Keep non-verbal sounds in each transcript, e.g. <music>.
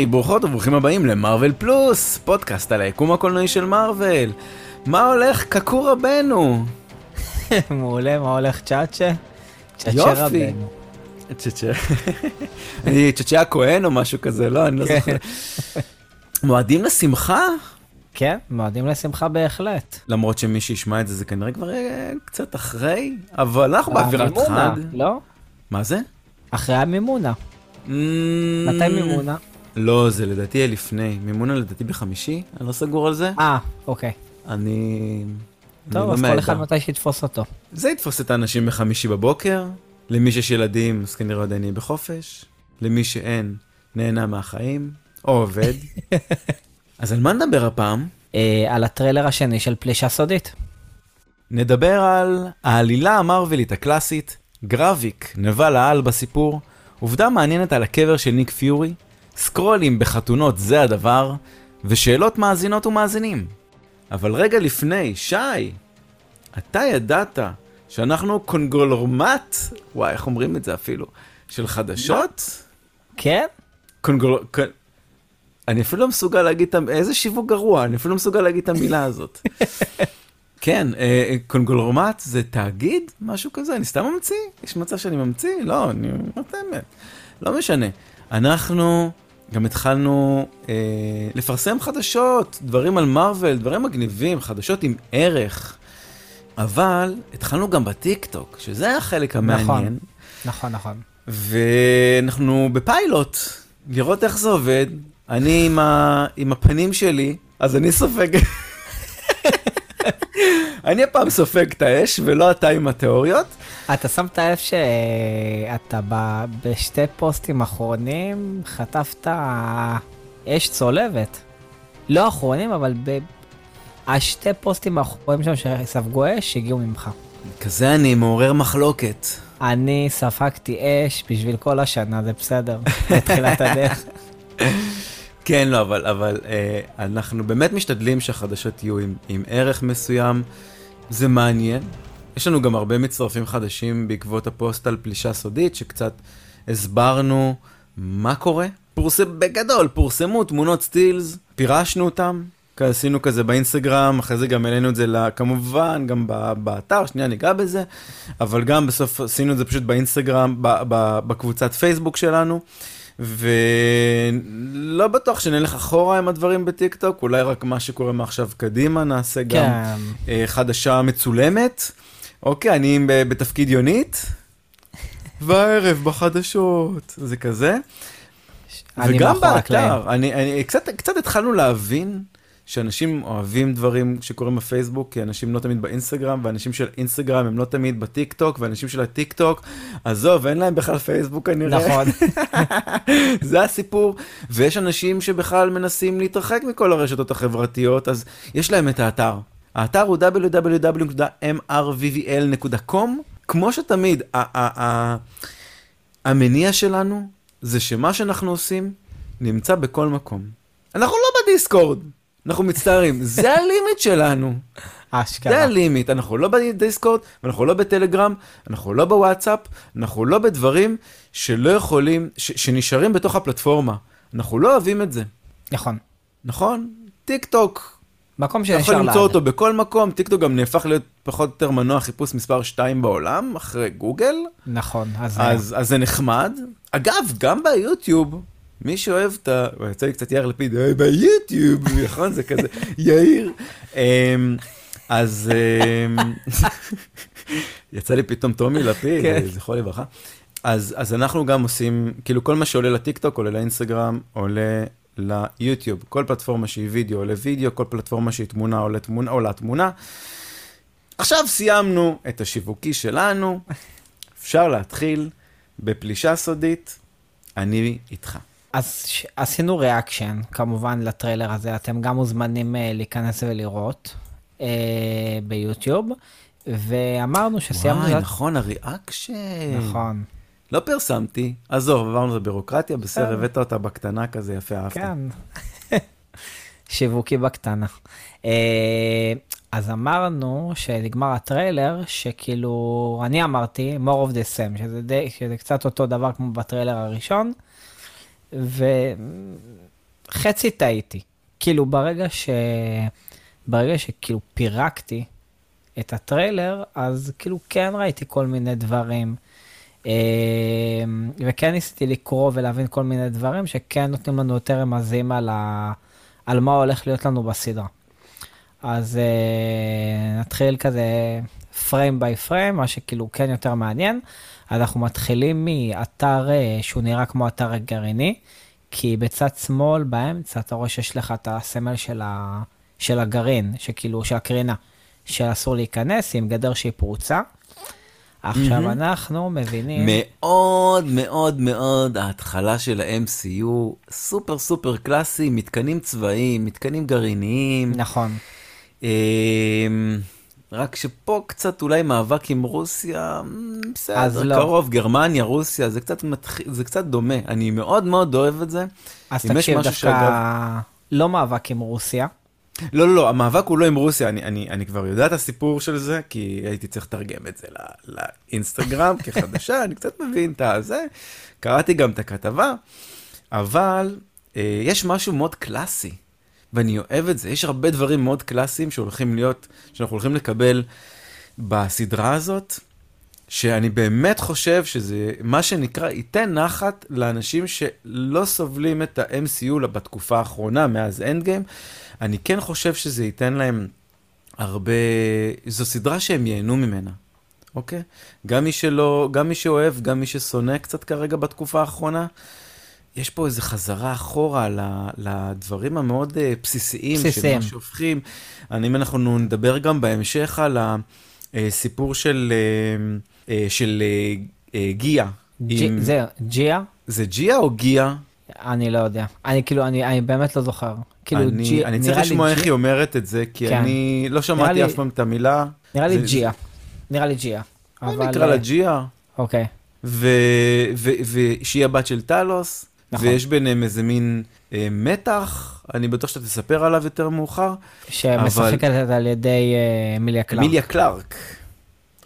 היי, ברוכות וברוכים הבאים למרוויל פלוס, פודקאסט על היקום הקולנועי של מרוויל. מה הולך, קקו רבנו? <laughs> מעולה, מה הולך צ'אצ'ה? צ'אצ'ה. רבנו. צ'צ'ה. <laughs> אני צ'צ'ה הכהן או משהו כזה, לא, אני לא כן. זוכר. מועדים לשמחה? כן, מועדים לשמחה בהחלט. למרות שמי שישמע את זה זה כנראה כבר יהיה קצת אחרי, אבל אנחנו באווירת המימונה, חג. לא? מה זה? אחרי המימונה. Mm, מתי מימונה? לא, זה לדעתי יהיה לפני. מימונה לדעתי בחמישי, אני לא סגור על זה. אה, אוקיי. אני... טוב, לא אז כל. אחד מתי שיתפוס אותו. זה יתפוס את האנשים בחמישי בבוקר, למי שיש ילדים אז כנראה עדיין יהיה בחופש, למי שאין, נהנה מהחיים, או עובד. <laughs> אז על מה נדבר הפעם? אה, על הטריילר השני של פלישה סודית. נדבר על העלילה המרווילית הקלאסית, גרביק, נבל העל בסיפור, עובדה מעניינת על הקבר של ניק פיורי, סקרולים בחתונות זה הדבר, ושאלות מאזינות ומאזינים. אבל רגע לפני, שי, אתה ידעת שאנחנו קונגולרמט, וואי, איך אומרים את זה אפילו, של חדשות? כן? קונגול... קונ- אני אפילו לא מסוגל להגיד את ה... איזה שיווק גרוע, אני אפילו לא מסוגל להגיד את המילה הזאת. <laughs> כן, אה, קונגולרמט זה תאגיד? משהו כזה? אני סתם ממציא? יש מצב שאני ממציא? לא, אני אומר את האמת. לא משנה. אנחנו גם התחלנו אה, לפרסם חדשות, דברים על מארוול, דברים מגניבים, חדשות עם ערך. אבל התחלנו גם בטיקטוק, שזה החלק המעניין. נכון. נכון, נכון. ואנחנו בפיילוט, לראות איך זה עובד. אני עם, ה... עם הפנים שלי, אז אני סופג... <laughs> אני הפעם סופג את האש, ולא אתה עם התיאוריות. אתה שמת לב שאתה ב... בשתי פוסטים אחרונים חטפת אש צולבת. לא אחרונים, אבל ב... השתי פוסטים האחרונים שם שספגו אש הגיעו ממך. כזה אני מעורר מחלוקת. אני ספגתי אש בשביל כל השנה, זה בסדר, <laughs> בתחילת הדרך. כן, לא, אבל, אבל אה, אנחנו באמת משתדלים שהחדשות יהיו עם, עם ערך מסוים. זה מעניין. יש לנו גם הרבה מצטרפים חדשים בעקבות הפוסט על פלישה סודית, שקצת הסברנו מה קורה. פורסם, בגדול, פורסמו תמונות סטילס, פירשנו אותם, עשינו כזה באינסטגרם, אחרי זה גם העלינו את זה לה- כמובן, גם באתר, שנייה ניגע בזה, אבל גם בסוף עשינו את זה פשוט באינסטגרם, בקבוצת פייסבוק שלנו. ולא בטוח שנלך אחורה עם הדברים בטיקטוק, אולי רק מה שקורה מעכשיו קדימה, נעשה גם כן, אה, חדשה מצולמת. אוקיי, אני ב- בתפקיד יונית, <laughs> והערב בחדשות, זה כזה. וגם. באתר, אני, אני, קצת, קצת התחלנו להבין שאנשים אוהבים דברים שקורים בפייסבוק, כי אנשים לא תמיד באינסטגרם, ואנשים של אינסטגרם הם לא תמיד בטיק טוק, ואנשים של הטיק טוק, עזוב, אין להם בכלל פייסבוק כנראה. נכון. <laughs> זה הסיפור, ויש אנשים שבכלל מנסים להתרחק מכל הרשתות החברתיות, אז יש להם את האתר. האתר הוא www.mrvvl.com, כמו שתמיד, ה- ה- ה- המניע שלנו זה שמה שאנחנו עושים נמצא בכל מקום. אנחנו לא בדיסקורד, אנחנו מצטערים, זה ה limit שלנו. זה אשכרה. ה limit, אנחנו לא בדיסקורד, אנחנו לא בטלגרם, אנחנו לא בוואטסאפ, אנחנו לא בדברים שלא יכולים, ש- שנשארים בתוך הפלטפורמה. אנחנו לא אוהבים את זה, נכון. נכון? טיק טוק, מקום אתה יכול שנשאר למצוא לעד. אותו בכל מקום, טיק טוק גם נהפך להיות פחות או יותר מנוע חיפוש מספר 2 בעולם, אחרי גוגל, נכון, אז... אז, אז זה נחמד. אגב, גם ביוטיוב, מי שאוהב את ה... יצא לי קצת יאיר לפיד, "אה, ביוטיוב, <laughs> נכון? זה כזה, יאיר. אמ, אז אמ, <laughs> יצא לי פתאום טומי לפיד, כן. זכרו לברכה. אז, אז אנחנו גם עושים, כאילו כל מה שעולה לטיקטוק עולה לאינסטגרם, עולה ליוטיוב. כל פלטפורמה שהיא וידאו עולה וידאו, כל פלטפורמה שהיא תמונה עולה תמונה, עולה תמונה. עכשיו סיימנו את השיווקי שלנו, אפשר להתחיל בפלישה סודית, אני איתך. אז ש- עשינו reaction, כמובן, לטריילר הזה. אתם גם מוזמנים אה, להיכנס ולראות אה, ביוטיוב, ואמרנו שסיימנו... וואי, את- נכון, ה reaction. נכון. לא פרסמתי, עזוב, עברנו את הבירוקרטיה, בסדר, בסדר. הבאת אותה בקטנה כזה, יפה, אהבתי. כן. <laughs> שיווקי בקטנה. אה, אז אמרנו שנגמר הטריילר, שכאילו, אני אמרתי, more of the same, שזה, די, שזה קצת אותו דבר כמו בטריילר הראשון, וחצי טעיתי. כאילו, ברגע ש... ברגע שכאילו פירקתי את הטריילר, אז כאילו כן ראיתי כל מיני דברים. אה, וכן ניסיתי לקרוא ולהבין כל מיני דברים שכן נותנים לנו יותר רמזים על, ה... על מה הולך להיות לנו בסדרה. אז uh, נתחיל כזה פריים ביי פריים, מה שכאילו כן יותר מעניין. אנחנו מתחילים מאתר uh, שהוא נראה כמו אתר גרעיני, כי בצד שמאל באמצע אתה רואה שיש לך את הסמל של, ה... של הגרעין, שכאילו, של הקרינה, שאסור להיכנס עם גדר שהיא פרוצה. עכשיו מהמם. אנחנו מבינים, מאוד מאוד מאוד ההתחלה של ה-MCU, סופר סופר קלאסי, מתקנים צבאיים, מתקנים גרעיניים. נכון, אמ, רק שפה קצת אולי מאבק עם רוסיה, אמ, בסדר, לא. קרוב, גרמניה, רוסיה, זה קצת, מתח... זה קצת דומה. אני מאוד מאוד אוהב את זה. אז תקשיב, דווקא שאגב- לא מאבק עם רוסיה, לא, לא, לא, המאבק הוא לא עם רוסיה, אני, אני, אני כבר יודע את הסיפור של זה, כי הייתי צריך לתרגם את זה לא, לאינסטגרם <laughs> כחדשה, אני קצת מבין את הזה, קראתי גם את הכתבה, אבל אה, יש משהו מאוד קלאסי, ואני אוהב את זה, יש הרבה דברים מאוד קלאסיים שהולכים להיות, שאנחנו הולכים לקבל בסדרה הזאת, שאני באמת חושב שזה מה שנקרא ייתן נחת לאנשים שלא סובלים את ה-MCU בתקופה האחרונה, מאז אנד גיים. אני כן חושב שזה ייתן להם הרבה, זו סדרה שהם ייהנו ממנה, אוקיי? גם מי שלא, גם מי שאוהב, גם מי ששונא קצת כרגע בתקופה האחרונה. יש פה איזו חזרה אחורה לדברים המאוד אה, בסיסיים, של בסיסיים. שהופכים. אני, אם אנחנו נדבר גם בהמשך על הסיפור של, אה, של אה, אה, גיה. ג'י- עם- זה ג'יה? זה ג'יה או גיה? אני לא יודע. אני כאילו, אני, אני באמת לא זוכר. כאילו, אני, ג'י, אני צריך לשמוע איך היא אומרת את זה, כי כן. אני לא שמעתי לי- אף פעם את המילה. נראה לי זה- ג'יה. נראה לי ג'יה. אבל... נקרא לה ג'יה, אוקיי. ושהיא הבת של טלוס. ויש ביניהם איזה מין אה, מתח, אני בטוח שאתה תספר עליו יותר מאוחר. שמשחקת על ידי אה, אמיליה קלארק. אמיליה קלארק,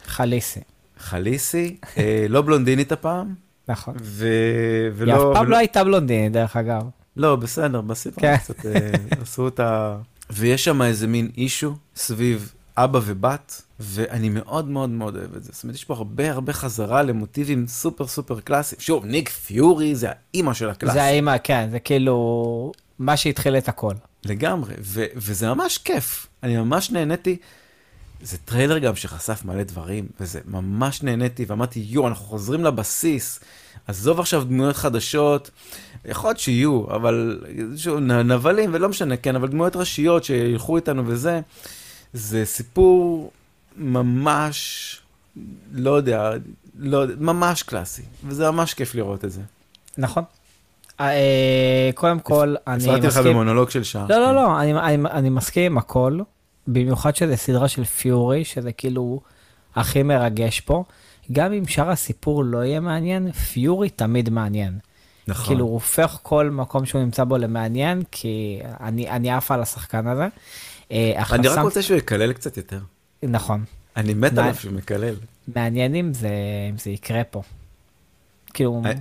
חליסי. חליסי, אה, לא בלונדינית הפעם, נכון. ו... היא אף ולא... פעם ולא- לא הייתה בלונדינית, דרך אגב. לא, בסדר, בסדרה כן. קצת אה, עשו את ה... ויש שם איזה מין issue סביב אבא ובת, ואני מאוד מאוד מאוד אוהב את זה. זאת אומרת, יש פה הרבה הרבה חזרה למוטיבים סופר סופר קלאסיים. שוב, ניק פיורי זה האימא של ה class. זה האימא, כן, זה כאילו מה שהתחיל את הכל. לגמרי, ו- וזה ממש כיף. אני ממש נהניתי. זה טריילר גם שחשף מלא דברים, וזה ממש נהניתי, ואמרתי, יואו, אנחנו חוזרים לבסיס. עזוב עכשיו דמויות חדשות, יכול להיות שיהיו, אבל שוב, נבלים, ולא משנה, כן, אבל דמויות ראשיות שילכו איתנו וזה, זה סיפור ממש, לא יודע, לא, ממש קלאסי, וזה ממש כיף לראות את זה. נכון. אה, קודם כל, אני הפרעתי לך מסכים. במונולוג של שעה. לא, לא, לא, אני, אני, אני מסכים עם הכל, במיוחד שזה סדרה של פיורי, שזה כאילו הכי מרגש פה. גם אם שאר הסיפור לא יהיה מעניין, פיורי תמיד מעניין. נכון. כאילו, הוא הופך כל מקום שהוא נמצא בו למעניין, כי אני עף על השחקן הזה. אה, אני רק רוצה שהוא יקלל קצת יותר. נכון. אני מת עליו שהוא מקלל. מעניין אם זה, יקרה פה. כאילו, אה,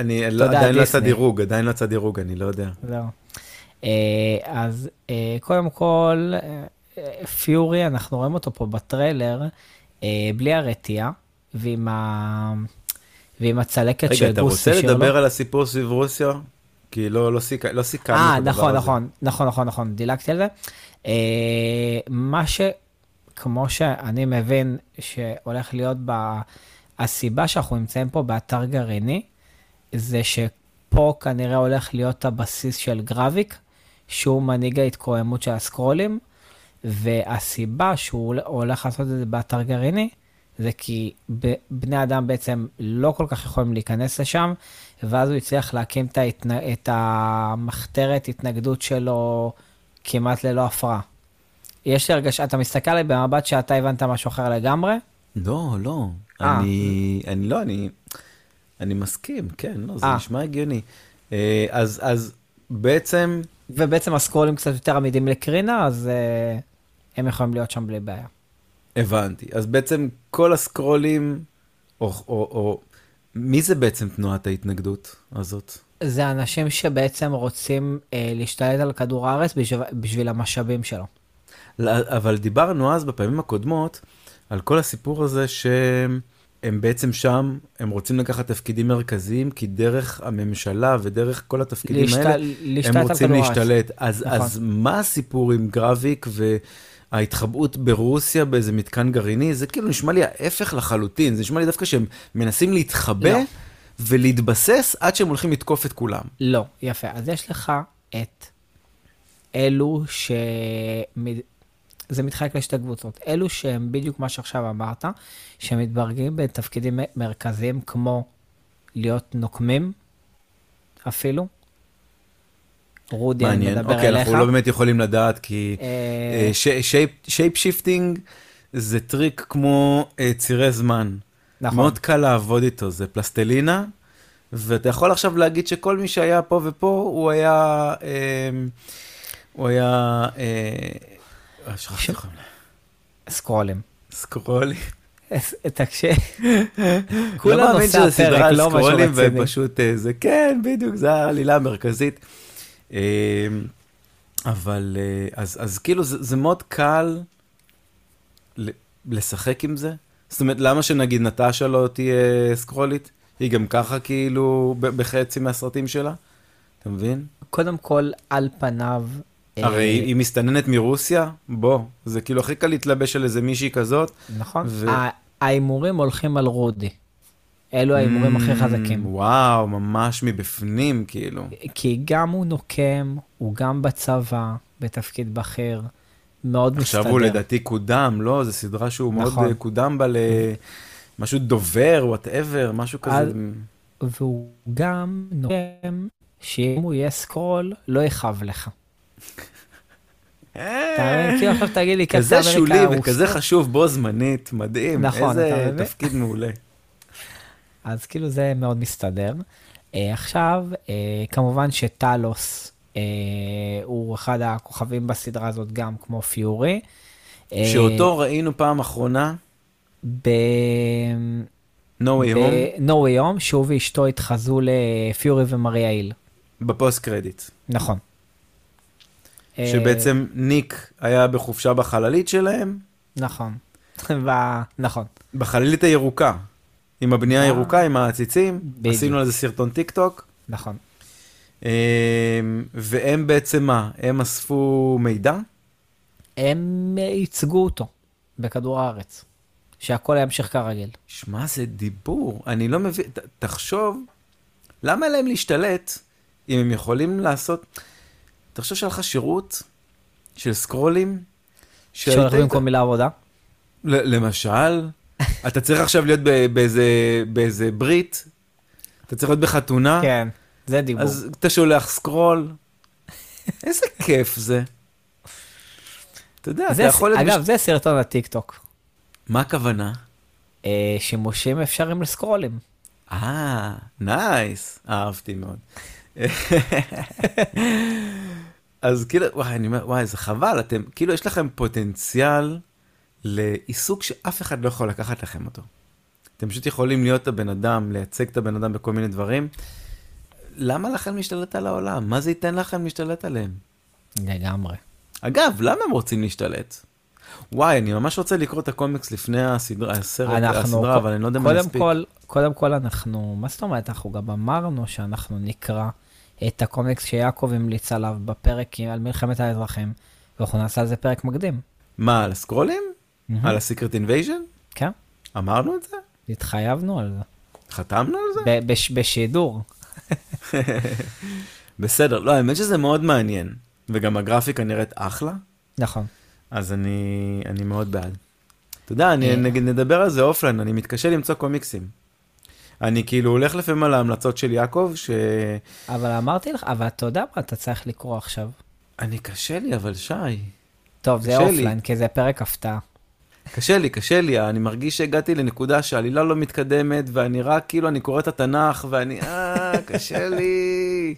אני לא- עדיין לא יצא. דירוג, עדיין לא יצא דירוג, אני לא יודע. אה, אז אה, קודם כל, אה, אה, פיורי, אנחנו רואים אותו פה בטריילר, אה, בלי הרתיעה, ועם, ה... ועם הצלקת רגע, אתה שגוס רוצה השאיר לו. לדבר על הסיפור סביב רוסיה? כי לא לא סיכ- לא סיכמנו אה, את הדבר נכון, הזה. נכון, נכון, נכון, נכון, דילגתי על זה. אה, מה ש... כמו שאני מבין שהולך להיות ב... הסיבה שאנחנו נמצאים פה באתר גרעיני, זה שפה כנראה הולך להיות הבסיס של גרביק, שהוא מנהיג ההתקוממות של הסקרולים, והסיבה שהוא הולך לעשות את זה באתר גרעיני, זה כי בני אדם בעצם לא כל כך יכולים להיכנס לשם, ואז הוא הצליח להקים את, ההתנ... את המחתרת התנגדות שלו כמעט ללא הפרעה. יש לי הרגשה, אתה מסתכל עליי במבט שאתה הבנת משהו אחר לגמרי? לא, לא. אה. אני, אני לא, אני, אני מסכים, כן, לא, זה אה. נשמע הגיוני. אה, אז, אז בעצם, ובעצם הסקרולים קצת יותר עמידים לקרינה, אז uh, הם יכולים להיות שם בלי בעיה. הבנתי. אז בעצם כל הסקרולים, או, או, או, מי זה בעצם תנועת ההתנגדות הזאת? זה אנשים שבעצם רוצים אה, להשתלט על כדור הארץ בשביל, בשביל המשאבים שלו. לא, אבל דיברנו אז בפעמים הקודמות על כל הסיפור הזה שהם בעצם שם, הם רוצים לקחת תפקידים מרכזיים, כי דרך הממשלה ודרך כל התפקידים להשת... האלה, הם רוצים. להשתלט. אז, נכון. אז מה הסיפור עם גרביק וההתחבאות ברוסיה באיזה מתקן גרעיני? זה כאילו נשמע לי ההפך לחלוטין, זה נשמע לי דווקא שהם מנסים להתחבא לא. ולהתבסס עד שהם הולכים לתקוף את כולם. לא, יפה. אז יש לך את אלו ש... זה מתחלק לשתי קבוצות. אלו שהם בדיוק מה שעכשיו אמרת, שמתברגים בתפקידים מרכזיים כמו להיות נוקמים, אפילו. רודי, אני. מדבר אוקיי, אליך. אנחנו לא באמת יכולים לדעת, כי אה, shape shifting זה טריק כמו אה, צירי זמן. נכון. מאוד קל לעבוד איתו, זה פלסטלינה, ואתה יכול עכשיו להגיד שכל מי שהיה פה ופה, הוא היה... אה, הוא היה... אה, שכחתי לה. סקרולים. סקרולי. תקשיב, לא שזה סדרה הפרק, לא משהו סקרולים, רציני. ופשוט אה, זה, כן, בדיוק, זה העלילה המרכזית. אה, אבל, אה, אז, אז כאילו, זה, זה מאוד קל לשחק עם זה. זאת אומרת, למה שנגיד נטשה לא תהיה סקרולית? היא גם ככה כאילו בחצי מהסרטים שלה, אתה מבין? קודם כל, על פניו... אה, הרי היא- היא מסתננת מרוסיה, בוא, זה כאילו הכי קל להתלבש על איזה מישהי כזאת. נכון. ו- ההימורים הולכים על רודי. אלו ההימורים הכי Mm, חזקים. וואו, ממש מבפנים, כאילו. כי גם הוא נוקם, הוא גם בצבא, בתפקיד בכיר, מאוד מסתדר. עכשיו הוא לדעתי קודם, לא? זו סדרה שהוא מאוד נכון. אה, קודם בה למשהו דובר, וואטאבר, משהו כזה. והוא גם נוקם שאם הוא יהיה סקרול, לא יכאב לך. אתה מבין? כאילו עכשיו תגיד לי, כזה שולי וכזה. חשוב בו זמנית, מדהים. נכון, אתה איזה? תפקיד מעולה. אז כאילו זה מאוד מסתדר. אה, עכשיו, אה, כמובן שטלוס אה, הוא אחד הכוכבים בסדרה הזאת גם כמו פיורי. שאותו ראינו פעם אחרונה, ב... No Way Home, ב-No Way Home, שהוא ואשתו התחזו לפיורי ומריה היל. בפוסט קרדיט. נכון. שבעצם ניק היה בחופשה בחללית שלהם, נכון. <laughs> ו- נכון. בחללית הירוקה. עם הבנייה אה. הירוקה, עם העציצים. עשינו על זה סרטון טיק טוק. נכון. אמ, והם בעצם מה? הם אספו מידע? הם ייצגו אותו בכדור הארץ. שהכל ימשיך כרגיל. שמע, זה דיבור. אני לא מבין, ת- תחשוב, למה להם להשתלט אם הם יכולים לעשות... תחשוב שהיה לך שירות של סקרולים, שהיית- שהולך במקום מילה עבודה. למשל, אתה צריך עכשיו להיות באיזה, ברית, אתה צריך להיות בחתונה, כן, זה דיבור. אז אתה שולח סקרול. איזה כיף זה. אתה יודע, אתה יכול. אגב, זה סרטון הטיק-טוק. מה הכוונה? אה, שימושים אפשריים לסקרולים. אה, nice, אהבתי מאוד. <laughs> אז כאילו, וואי, אני אומר, וואי, זה חבל, אתם, כאילו, יש לכם פוטנציאל לעיסוק שאף אחד לא יכול לקחת לכם אותו. אתם פשוט יכולים להיות הבן אדם, לייצג את הבן אדם בכל מיני דברים. למה לכם להשתלט על העולם? מה זה ייתן לכם להשתלט עליהם? לגמרי. אגב, למה הם רוצים להשתלט? וואי, אני ממש רוצה לקרוא את הקומיקס לפני הסדרה, הסרט, אנחנו, הסדרה, אבל אני לא יודע מה נספיק. כל, קודם כל אנחנו, מה זאת אומרת, אנחנו גם אמרנו שאנחנו נקרא את הקומיקס שיעקב המליץ עליו בפרק על מלחמת האזרחים, ואנחנו נעשה על זה פרק מקדים. מה, על הסקרולים? מהמם. על ה Secret Invasion? כן, אמרנו את זה? התחייבנו על זה. חתמנו על זה? ב- בש- בשידור. <laughs> בסדר, לא, האמת שזה מאוד מעניין. וגם הגרפיקה נראית אחלה, נכון. אז אני, אני מאוד בעד. אתה יודע, אני, אה. נגיד, נדבר על זה offline, אני מתקשה למצוא קומיקסים. אני כאילו הולך לפעמים על ההמלצות של יעקב, שאני אבל אמרתי לך, אבל אתה יודע מה אתה צריך לקרוא עכשיו. קשה לי, אבל שי. טוב, זה קשה לי. offline, כי זה פרק הפתעה. קשה לי, קשה לי, אני מרגיש שהגעתי לנקודה שהעלילה לא מתקדמת, ואני רק, כאילו, אני קורא את התנ"ך, ואני, אה, קשה לי.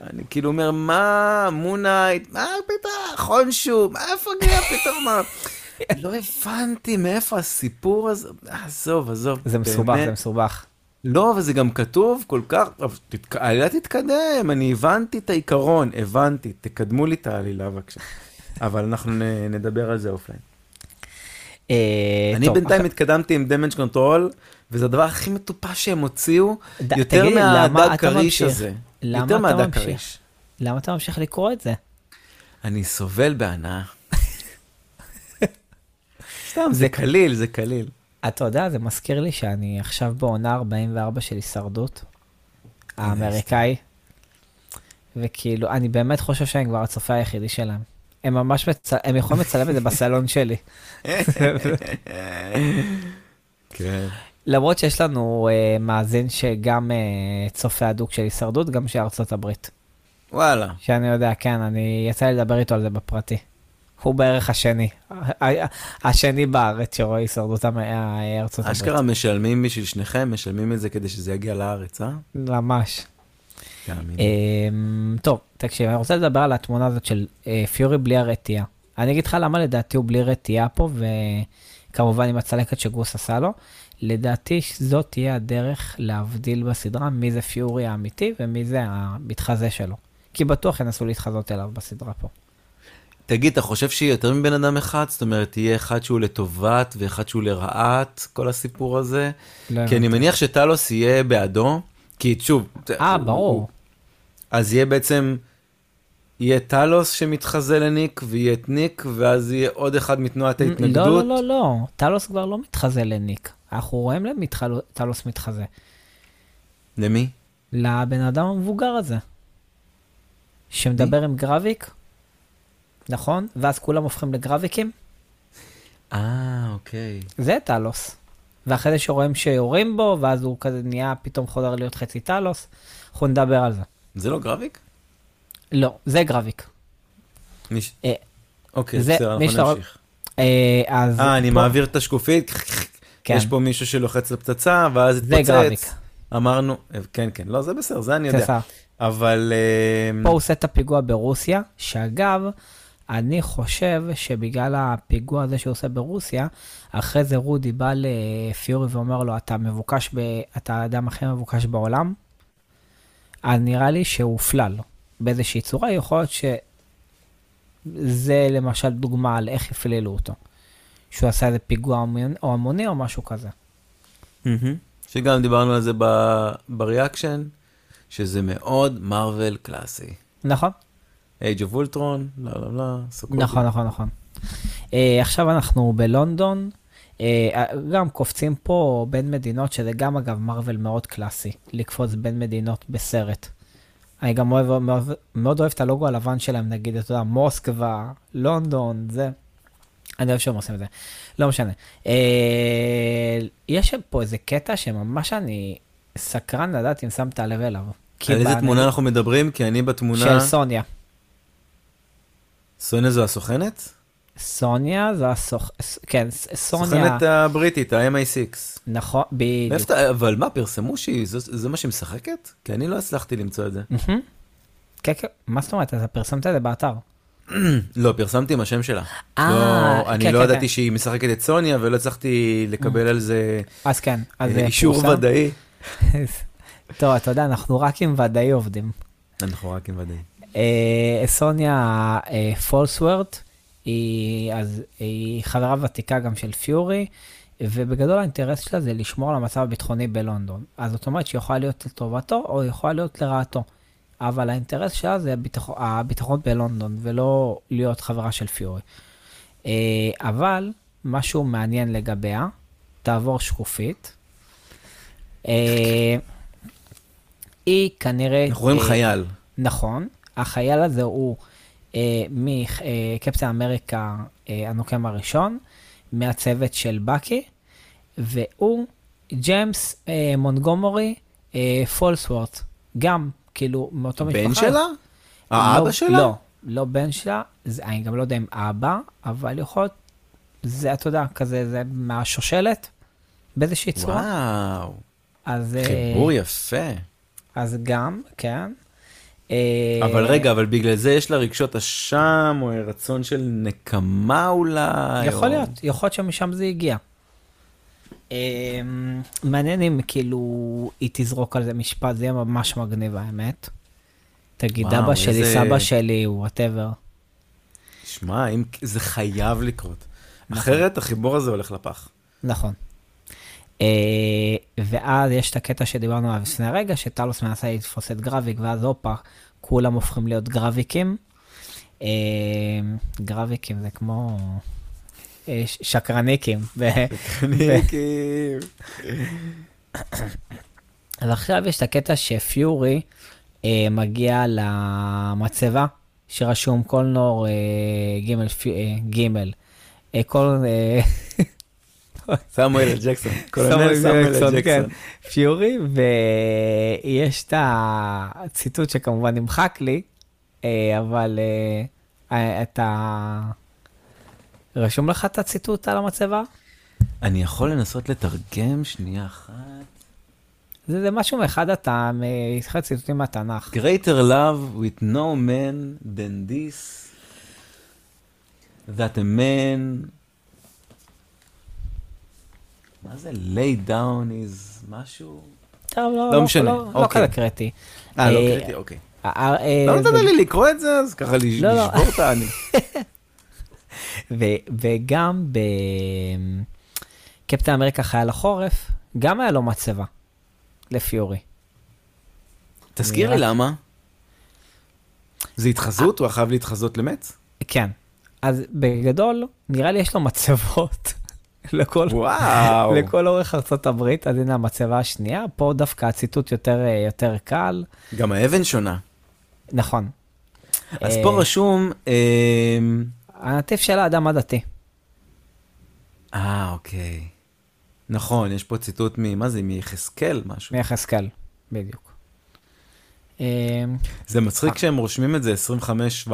אני כאילו אומר, מה, מון נייט, מה פתאום, חונשו, מה, איפה הגיע פתאום, מה? לא הבנתי מאיפה הסיפור הזה, עזוב, עזוב. זה מסובך. זה מסובך. לא, וזה גם כתוב כל כך, אבל העלילה תתקדם, אני הבנתי את העיקרון, הבנתי, תקדמו לי את העלילה בבקשה. אבל אנחנו נדבר על זה offline. אה, אני טוב, בינתיים אח- התקדמתי עם Damage Control, וזה הדבר הכי מטופש שהם הוציאו, ד- יותר מהדג כריש? הזה. יותר מהדג? כריש. למה אתה ממשיך לקרוא את זה? אני סובל בהנאה. <laughs> סתם, זה קליל, זה קליל. אתה יודע, זה מזכיר לי שאני עכשיו בעונה 44 של הישרדות, האמריקאי, וכאילו, אני באמת חושב שאני כבר הצופה היחידי שלהם. הם ממש, מצ... הם יכולים לצלם את זה בסלון שלי. כן. למרות שיש לנו uh, מאזין שגם uh, צופה הדוק של הישרדות, גם של ארצות הברית. וואלה. שאני יודע, כן, אני יצא לי לדבר איתו על זה בפרטי. הוא בערך השני, השני בארץ שרואה הישרדות המ- אה, הברית. אשכרה משלמים בשביל שניכם, משלמים את זה כדי שזה יגיע לארץ, אה? ממש. אמ, טוב, תקשיב, אני רוצה לדבר על התמונה הזאת של אה, פיורי בלי הרתיעה. אני אגיד לך למה לדעתי הוא בלי רתיעה פה, וכמובן עם הצלקת שגוס עשה לו. לדעתי זאת תהיה הדרך להבדיל בסדרה מי זה פיורי האמיתי ומי זה המתחזה שלו. כי בטוח ינסו להתחזות אליו בסדרה פה. תגיד, אתה חושב שיהיה יותר מבן אדם אחד? זאת אומרת, יהיה אחד שהוא לטובת ואחד שהוא לרעת, כל הסיפור הזה? לא כי אני. מניח שטלוס יהיה בעדו, כי שוב... אה, הוא- ברור. אז יהיה בעצם, יהיה טלוס שמתחזה לניק, ויהיה את ניק, ואז יהיה עוד אחד מתנועת ההתנגדות. לא, לא, לא, לא, טלוס כבר לא מתחזה לניק. אנחנו רואים למי טל- טלוס מתחזה. למי? לבן אדם המבוגר הזה. שמדבר עם גרביק, נכון? ואז כולם הופכים לגרביקים? אה, אוקיי. זה טלוס. ואחרי זה שרואים שיורים בו, ואז הוא כזה נהיה פתאום חוזר להיות חצי טלוס, אנחנו נדבר על זה. זה לא גרביק? לא, זה גרביק. מי ש- אה, אוקיי, זה- בסדר, אנחנו נמשיך. אה, אז... אה, אני פה- מעביר את השקופית, כן, יש פה מישהו שלוחץ לפצצה, ואז זה גרביק. התפוצץ. אמרנו, אה, כן, כן, לא, זה בסדר, זה אני יודע. בסדר. אבל... אה, פה הוא עושה את הפיגוע ברוסיה, שאגב, אני חושב שבגלל הפיגוע הזה שהוא עושה ברוסיה, אחרי זה רודי בא לפיורי ואומר לו, אתה מבוקש, ב... אתה האדם הכי מבוקש בעולם, אז נראה לי שהוא הופלל באיזושהי צורה, יכול להיות שזה למשל דוגמה על איך הפללו אותו. שהוא עשה איזה פיגוע או המוני או משהו כזה. מהמם. שגם דיברנו על זה ב reaction, שזה מאוד מארוול קלאסי. נכון? Age of Ultron, לא, לא, לא, סוקוביה. נכון, נכון, נכון. Uh, עכשיו אנחנו בלונדון, גם קופצים פה בין מדינות, שזה גם אגב מארוול מאוד קלאסי, לקפוץ בין מדינות בסרט. אני גם אוהב, מאוד, מאוד אוהב את הלוגו הלבן שלהם, נגיד, אתה יודע, מוסקבה, לונדון, זה. אני אוהב שהם עושים את זה. לא משנה. Uh, יש פה איזה קטע שממש אני סקרן לדעת אם שמת לב אליו. על איזה תמונה אנחנו מדברים? כי אני בתמונה... של סוניה. סוניה זו הסוכנת? סוניה זה הסוכ... כן, סוניה, הסוכנת הבריטית, ה-MI6. נכון, בדיוק. אבל מה, פרסמו שהיא, זה- זה מה שהיא משחקת? כי אני לא הצלחתי למצוא את זה. כן, כן, מה זאת אומרת? אתה פרסמת את זה באתר. <clears throat> לא, פרסמתי עם השם שלה. אה, לא, אני כן, לא כן, ידעתי כן. שהיא משחקת את סוניה, ולא הצלחתי לקבל על זה אז כן, אז אה, אישור. ודאי. <laughs> טוב, אתה יודע, אנחנו רק עם ודאי עובדים. אנחנו רק עם ודאי. אה, סוניה אה, פולסוורט, אז, היא חברה ותיקה גם של פיורי, ובגדול האינטרס שלה זה לשמור על המצב הביטחוני בלונדון. אז זאת אומרת שהיא יכולה להיות לטובתו או היא יכולה להיות לרעתו. אבל האינטרס שלה זה הביטחון, הביטחון בלונדון, ולא להיות חברה של פיורי. אה, אבל משהו מעניין לגביה, תעבור שקופית. אה, היא כנראה... אנחנו רואים אה, חייל. נכון, החייל הזה הוא מקפטן אמריקה אה, הנוקם הראשון, מהצוות של בקי, והוא ג'יימס אה, מונגומורי אה, פולסוורט, גם כאילו מאותו משפחה. בן שלה? האבא לא, שלה? לא, לא בן שלה, זה, אני גם לא יודע אם אבא, אבל יכול להיות, זה אתה יודע, כזה, זה מהשושלת, באיזושהי צורה. וואו, אז, אה, חיבור יפה. אז גם, כן. אה, אבל רגע, אבל בגלל זה יש לה רגשות אשם, או רצון של נקמה אולי? יכול להיות, יכול להיות שמשם זה הגיע. אמ, מעניין אם כאילו היא תזרוק על זה משפט, זה יהיה ממש מגניב האמת. תגיד, אבא שלי, סבא שלי, whatever. שמע. זה חייב לקרות. אחרת החיבור הזה הולך לפח. נכון. אה, ואז יש את הקטע שדיברנו עליו לפני רגע, שטלוס מנסה לתפוס את גרביק, ואז הופה, כולם הופכים להיות גרביקים. אה, גרביקים זה כמו אה, שקרניקים. קניקים. אז <coughs> עכשיו יש את הקטע שפיורי אה, מגיע למצבה, שרשום קולנור אה, גימל, פי- אה, גימל. אה, כל... אה, <laughs> סמואל אל ג'קסון. <laughs> קולונל סמואל ג'קסון, כן. פיורי, ויש את הציטוט שכמובן נמחק לי, אה, אבל אה, אתה... רשום לך את הציטוט על המצבה? אני יכול לנסות לתרגם שנייה אחת. זה, זה משהו מאחד אתה, מאחד ציטוטים מהתנ"ך. Greater love with no man than this, that a man... מה זה lay down is משהו? טוב, לא, לא משנה, לא, לא אוקיי. כזה קריטי. אה, לא אה, קריטי, אוקיי. אה, אה, לא נתת לי לקרוא את זה, אז ככה לא, לא. לשבור את העני. <laughs> וגם בקפטן אמריקה חייל החורף, גם היה לו מצבה, לפיורי. תזכיר לי למה. זה התחזות? הוא חייב להתחזות למת? כן. אז בגדול, נראה לי יש לו מצבות לכל, וואו. לכל אורך ארצות הברית, אז הנה המצבה השנייה, פה דווקא הציטוט יותר, אה, יותר קל. גם האבן שונה. נכון. אז אה, פה רשום... אמ, הנתיב של האדם הדתי. אה, אוקיי. נכון, יש פה ציטוט מ... מה זה? מיחזקאל משהו. מיחזקאל, בדיוק. אה, זה מצחיק שהם רושמים את זה 25-17.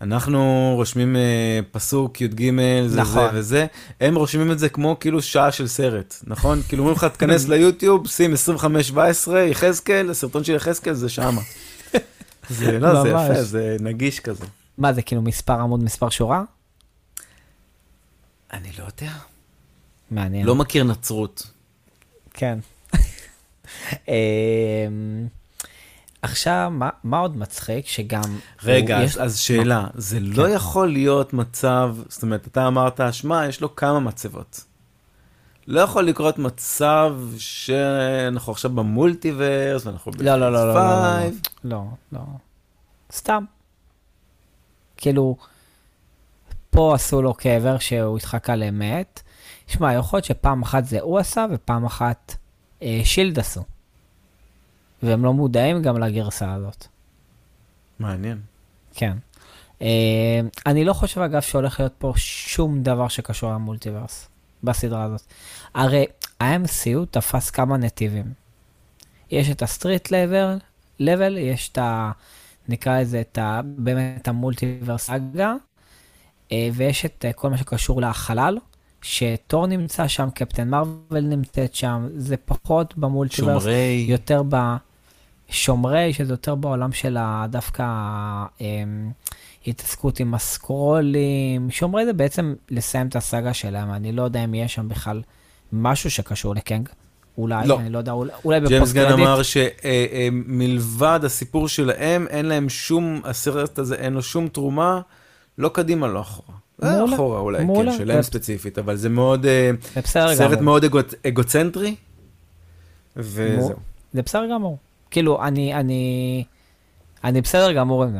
אנחנו רושמים אה, פסוק י"ג, זה נכון. זה וזה, הם רושמים את זה כמו כאילו שעה של סרט, נכון? כאילו אומרים לך, תיכנס <laughs> ליוטיוב, שים 25-17, יחזקאל, הסרטון של יחזקאל זה שמה. <laughs> זה, לא, זה. יפה, זה נגיש כזה. מה זה, כאילו מספר עמוד, מספר שורה? אני לא יודע. מעניין. לא מכיר נצרות. כן. <laughs> עכשיו, מה, מה עוד מצחיק? שגם... רגע, אז, יש- אז שאלה, זה לא יכול להיות מצב, זאת אומרת, אתה אמרת, שמע, יש לו כמה מצבות. לא יכול לקרות מצב שאנחנו עכשיו במולטיברס, ואנחנו לא, לא, לא, לא, לא, לא, ב-5. לא, לא. סתם. כאילו, פה עשו לו קבר שהוא התחקה למת. שמע, יכול להיות שפעם אחת זה הוא עשה ופעם אחת אה, שילד עשו. והם לא מודעים גם לגרסה הזאת. מעניין. כן. Uh, אני לא חושב, אגב, שהולך להיות פה שום דבר שקשור למולטיברס בסדרה הזאת. הרי ה-MCU תפס כמה נתיבים. יש את הסטריט לבל, לבל, יש את ה... נקרא לזה את ה... באמת המולטיברס אגה, אה, ויש את אה, כל מה שקשור לחלל, שתור נמצא שם, קפטן מארוול נמצאת שם, זה פחות ב multiverse. שומרי... יותר בשומרי, שזה יותר בעולם של דווקא אמ, התעסקות עם הסקרולים. שומרי זה בעצם לסיים את הסאגה שלהם, אני לא יודע אם יש שם בכלל משהו שקשור לקנג. אולי, לא. אני לא יודע, אולי, אולי ג'יימס בפוסט גן קרדיט. אמר שמלבד הסיפור שלהם, אין להם שום, הסרט הזה אין לו שום תרומה, לא קדימה, לא אחורה. אה, מעולה, אחורה אולי, מעולה. כן, שלהם ספציפית, אבל זה מאוד, אה, סרט גמור. מאוד אגו- אגוצנטרי, וזהו. זה בסדר גמור. כאילו, אני, אני, אני בסדר גמור עם זה.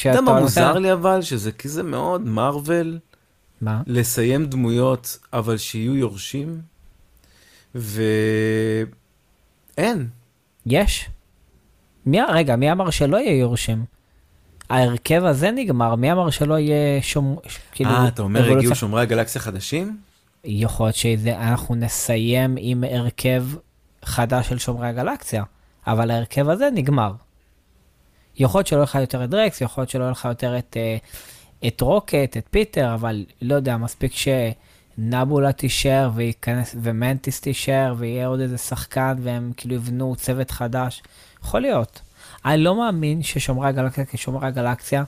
אתה יודע מה מוזר לי אבל? שזה כזה מאוד מארוול מה? לסיים דמויות, אבל שיהיו יורשים, ואין. יש. מי, רגע, מי אמר שלא יהיה יורשים? ההרכב הזה נגמר, מי אמר שלא יהיה שום... כאילו, אה, אתה אומר? הגיעו שומרי הגלקסיה חדשים? יכול להיות שאנחנו נסיים עם הרכב חדש של שומרי הגלקסיה, אבל ההרכב הזה נגמר. יכול להיות שלא יהיה לך יותר את דרקס, יכול להיות שלא יהיה לך יותר את, אה, את רוקט, את פיטר, אבל לא יודע, מספיק שנבולה תישאר וייכנס, ומנטיס תישאר, ויהיה עוד איזה שחקן, והם כאילו יבנו צוות חדש. יכול להיות. אני לא מאמין ששומרי הגלקסיה כשומרי הגלקסיה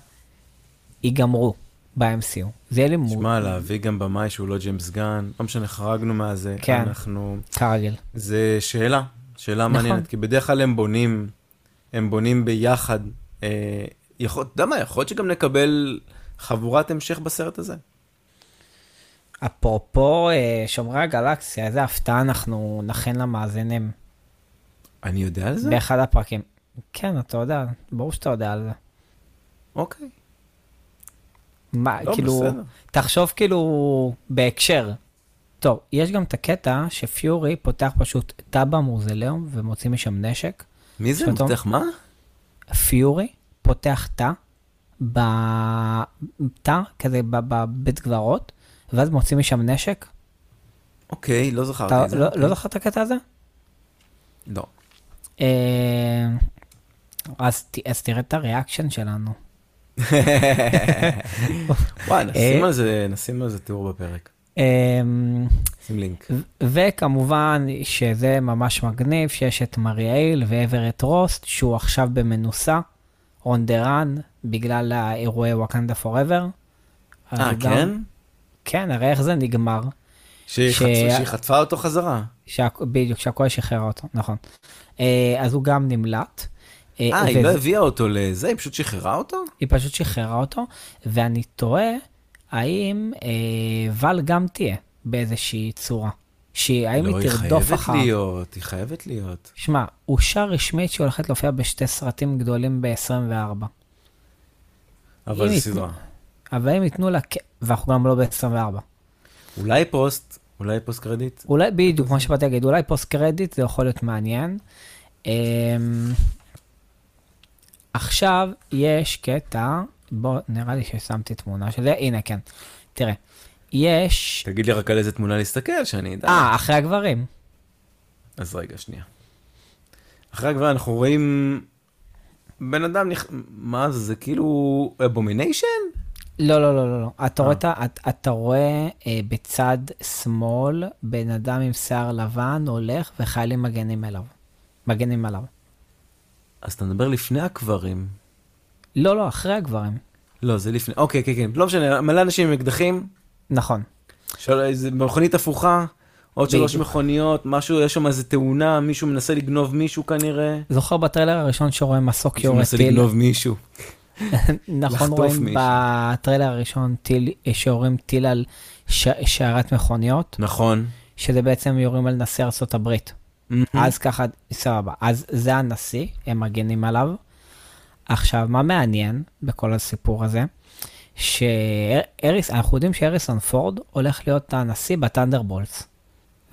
ייגמרו. ב-MCU. זה יהיה לי מול, שמע, להביא גם במאי שהוא לא ג'יימס גן, לא משנה, חרגנו מהזה. כן. אנחנו... כרגיל. זה שאלה, שאלה נכון. מעניינת, כי בדרך כלל הם בונים, הם בונים ביחד. אה, יכול, אתה יודע מה, יכול להיות שגם נקבל חבורת המשך בסרט הזה. אפרופו אה, שומרי הגלקסיה, איזה הפתעה אנחנו נכין למאזינים אני יודע על זה? באחד הפרקים. כן, אתה יודע, ברור שאתה יודע על זה. אוקיי. מה, לא, כאילו, בסדר. תחשוב כאילו בהקשר. טוב, יש גם את הקטע שפיורי פותח פשוט תא במוזיאום ומוציא משם נשק. מי זה? מותח מה? פיורי פותח תא, ב- תא כזה בבית קברות, ואז מוציא משם נשק. אוקיי, לא זכרתי את זה. לא- אוקיי. לא זוכר את הקטע הזה? לא. אה, אז ת- אז תראה את הריאקשן שלנו. <laughs> וואי, נשים אה? על זה, נשים על זה תיאור בפרק. אה, שים לינק. וכמובן שזה ממש מגניב שיש את מריאל ואברט רוסט שהוא עכשיו במנוסה, on the run, בגלל האירועי וואקנדה פוראבר. אה, כן? כן, הרי איך זה נגמר? שהיא ש- חטפה- שהיא חטפה אותו חזרה. שה... בדיוק, שהכל שחרר אותו, נכון. אה, אז הוא גם נמלט. אה, היא וזה- לא הביאה אותו לזה, היא פשוט שחררה אותו? היא פשוט שחררה אותו, ואני תוהה האם אה, ואל גם תהיה באיזושהי צורה. שהיא, האם לא, היא היא תרדוף חייבת אחר... להיות, היא חייבת להיות. שמע, אושר רשמית שהיא הולכת להופיע בשתי סרטים גדולים ב-24. אבל זו היא- סדרה. אבל אם ייתנו לה... ואנחנו גם לא ב-24. אולי פוסט, אולי post credit? אולי, בדיוק, כמו שבאתי להגיד, אולי post credit זה יכול להיות מעניין. אמ, עכשיו יש קטע, בוא, נראה לי ששמתי תמונה של זה, הנה כן. תראה, יש... תגיד לי רק על איזה תמונה להסתכל, שאני אדע. אה, אחרי הקברים. אז רגע, שנייה. אחרי כבר אנחנו רואים בן אדם, נכ... מה זה, זה כאילו אבומיניישן? לא, לא, לא, לא, לא. אתה אה. רואה, את ה- את- אתה רואה אה, בצד שמאל בן אדם עם שיער לבן הולך וחיילים מגנים אליו. מגנים עליו. אז אתה מדבר לפני הקברים. לא, לא, אחרי הקברים. לא, זה לפני, אוקיי, כן, כן, לא משנה, מלא אנשים עם אקדחים, נכון. של... איזה מכונית הפוכה, עוד שלוש. מכוניות, משהו, יש שם איזה תאונה, מישהו מנסה לגנוב מישהו כנראה. זוכר בטריילר הראשון שרואים מסוק מישהו יורה מנסה טיל? לגנוב מישהו. <laughs> נכון, רואים מישהו. בטריילר הראשון טיל, שיורים טיל על ש... שיירת מכוניות, נכון. שזה בעצם יורים על נשיא ארצות הברית. אז ככה, סבבה. אז זה הנשיא, הם מגנים עליו. עכשיו, מה מעניין בכל הסיפור הזה? שאריס, אנחנו יודעים שהריסון פורד הולך להיות הנשיא בטנדרבולטס.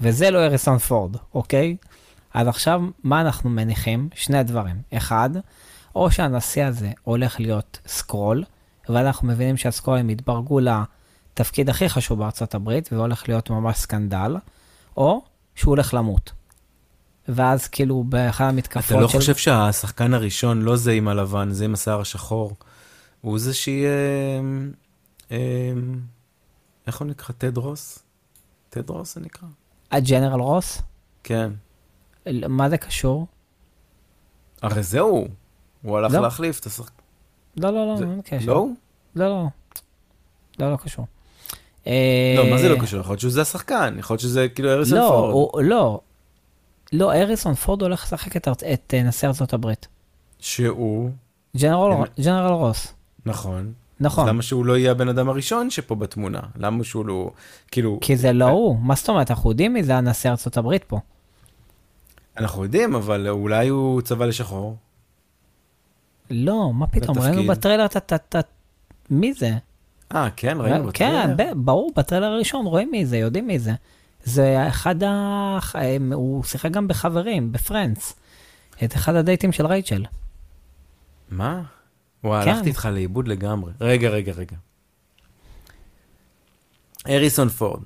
וזה לא אריסון פורד, אוקיי? אז עכשיו, מה אנחנו מניחים? שני דברים. אחד, או שהנשיא הזה הולך להיות סקרול, ואנחנו מבינים שהסקרולים יתברגו לתפקיד הכי חשוב בארצות הברית, והולך להיות ממש סקנדל, או שהוא הולך למות. ואז כאילו באחד המתקפות אתה לא של... חושב שהשחקן הראשון לא זה עם הלבן, זה עם השיער השחור, הוא זה שיהיה... אה, איך הוא נקרא? טדרוס? טדרוס זה נקרא? הג'נרל רוס? כן. מה זה קשור? הרי זהו, הוא הלך לא. להחליף את השחקן. לא, לא, לא, זה- אין קשר. לא? לא, לא. לא, לא קשור. לא, מה זה אה, לא קשור? יכול להיות שזה השחקן, יכול להיות שזה כאילו אריסון לא, פורד. הוא- לא. לא, אריסון פורד הולך לשחק את ארצ- את אה, נשיא ארצות הברית. שהוא, ג'נרל הם- ג'נרל רוס. נכון. נכון. למה שהוא לא יהיה הבן אדם הראשון שפה בתמונה? למה שהוא לא... כאילו, כי זה לא הוא. מה זאת אומרת? אנחנו יודעים מי זה הנשיא ארצות הברית פה. אנחנו יודעים, אבל אולי הוא צבע לשחור. לא, מה פתאום? ראינו בטריילר את ה... את ה- את ה- מי זה? אה, כן, ראינו כן, בטריילר. ב- ברור, בטריילר הראשון רואים מי זה, יודעים מי זה. זה אחד ה... הם- הוא שיחק גם בחברים, בפרנדס. את אחד הדייטים של רייצ'ל. מה? וואי, כן. הלכתי איתך לאיבוד לגמרי. רגע, רגע, רגע. אריסון פורד,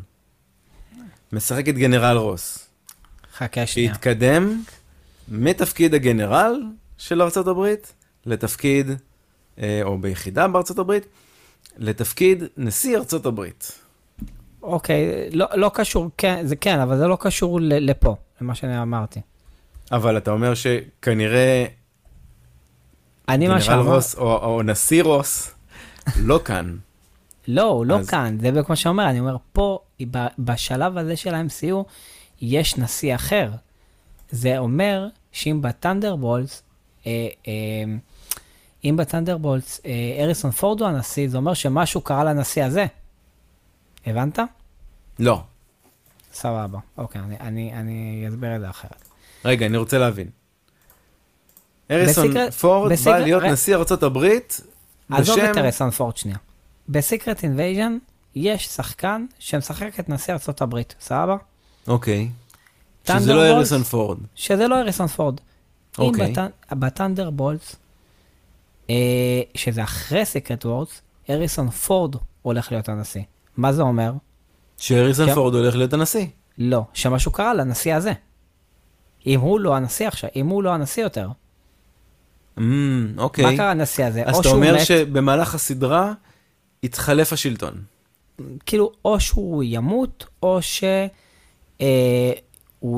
משחק את גנרל רוס, חכה שנייה. שהתקדם מתפקיד הגנרל של ארצות הברית לתפקיד, אה, או ביחידה בארצות הברית, לתפקיד נשיא ארצות הברית. אוקיי, לא, לא קשור, כן, זה כן, אבל זה לא קשור ל- לפה, למה שאני אמרתי. אבל אתה אומר שכנראה אני מה גנרל שאמר... רוס או, או נשיא רוס לא כאן. לא, הוא לא אז- כאן, זה מה שאומר, אני אומר, פה, בשלב הזה של ה-MCU, יש נשיא אחר. זה אומר שאם בטנדרבולטס, אה, אה, אם בטנדרבולטס אה, האריסון פורד הוא הנשיא, זה אומר שמשהו קרה לנשיא הזה. הבנת? לא. סבבה. אוקיי, אני, אני, אני אסביר את זה אחרת. רגע, אני רוצה להבין. האריסון פורד בא להיות ר- נשיא ארצות הברית עזוב בשם... את האריסון פורד שנייה. ב Secret Invasion יש שחקן שמשחק את נשיא ארצות הברית, סבבה? אוקיי. שזה לא האריסון פורד. שזה לא האריסון פורד. אוקיי. ב Thunderbolts, אה, שזה אחרי Secret Wars, האריסון פורד הולך להיות הנשיא. מה זה אומר? שהאריסון כן. פורד הולך להיות הנשיא. לא, שמשהו קרה לנשיא הזה. אם הוא לא הנשיא עכשיו, אם הוא לא הנשיא יותר. אמ, אוקיי. מה קרה לנשיא הזה? אז אתה אומר מת, שבמהלך הסדרה התחלף השלטון. כאילו, או שהוא ימות, או שהוא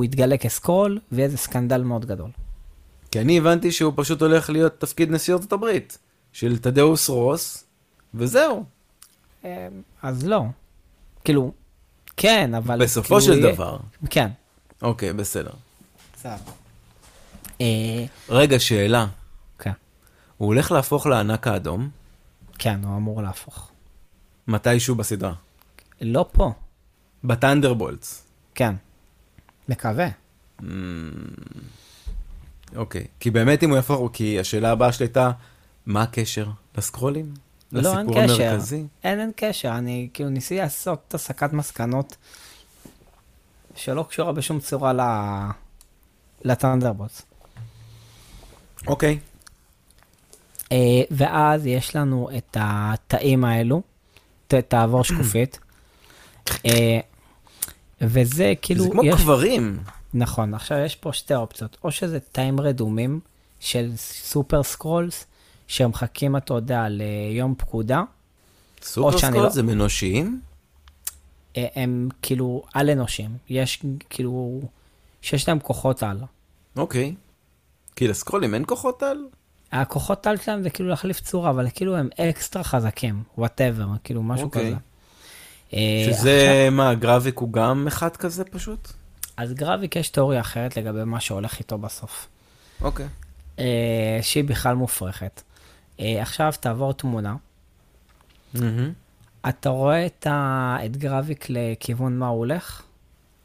יתגלה כסקרול, ויהיה איזה סקנדל מאוד גדול. כי אני הבנתי שהוא פשוט הולך להיות תפקיד נשיא ארצות הברית. של תדאוס רוס, וזהו. אה, אז לא. כאילו, כן, אבל... בסופו כאילו של יהיה- דבר. כן. אוקיי, בסדר. אה, רגע, שאלה. כן. הוא הולך להפוך לענק האדום כן, הוא אמור להפוך. מתישהו בסדרה. לא פה. בטנדרבולטס. כן. מקווה. אוקיי. כי באמת אם הוא יהפוך, כי השאלה הבאה שלי הייתה, מה הקשר לסקרולים? לא, אין קשר. המרכזי? אין, אין קשר. אני כאילו ניסיתי לעשות הסקת מסקנות שלא קשורה בשום צורה ל... לטנדרבוטס. אוקיי. אה, ואז יש לנו את התאים האלו, תעבור שקופית. <clears throat> אה, וזה כאילו, זה כמו יש, קברים. נכון, עכשיו יש פה שתי אופציות, או שזה תאים רדומים של Super Skrulls, שמחכים, אתה יודע, ליום פקודה, סופר שאני Skrull לא- זה? אה, הם כאילו על-אנושיים, יש כאילו, שיש להם כוחות על. אוקיי. כי לסקרולים אין כוחות על? הכוחות על שלהם זה כאילו להחליף צורה, אבל כאילו הם אקסטרה חזקים, whatever, כאילו משהו אוקיי. כזה. אה, עכשיו- שזה, מה, גרביק הוא גם אחד כזה פשוט? אז גרביק יש תיאוריה אחרת לגבי מה שהולך איתו בסוף, אוקיי. אה, שהיא בכלל מופרכת. אה, עכשיו תעבור תמונה, מהמם. אתה רואה את, ה... את גרביק לכיוון מה הוא הולך?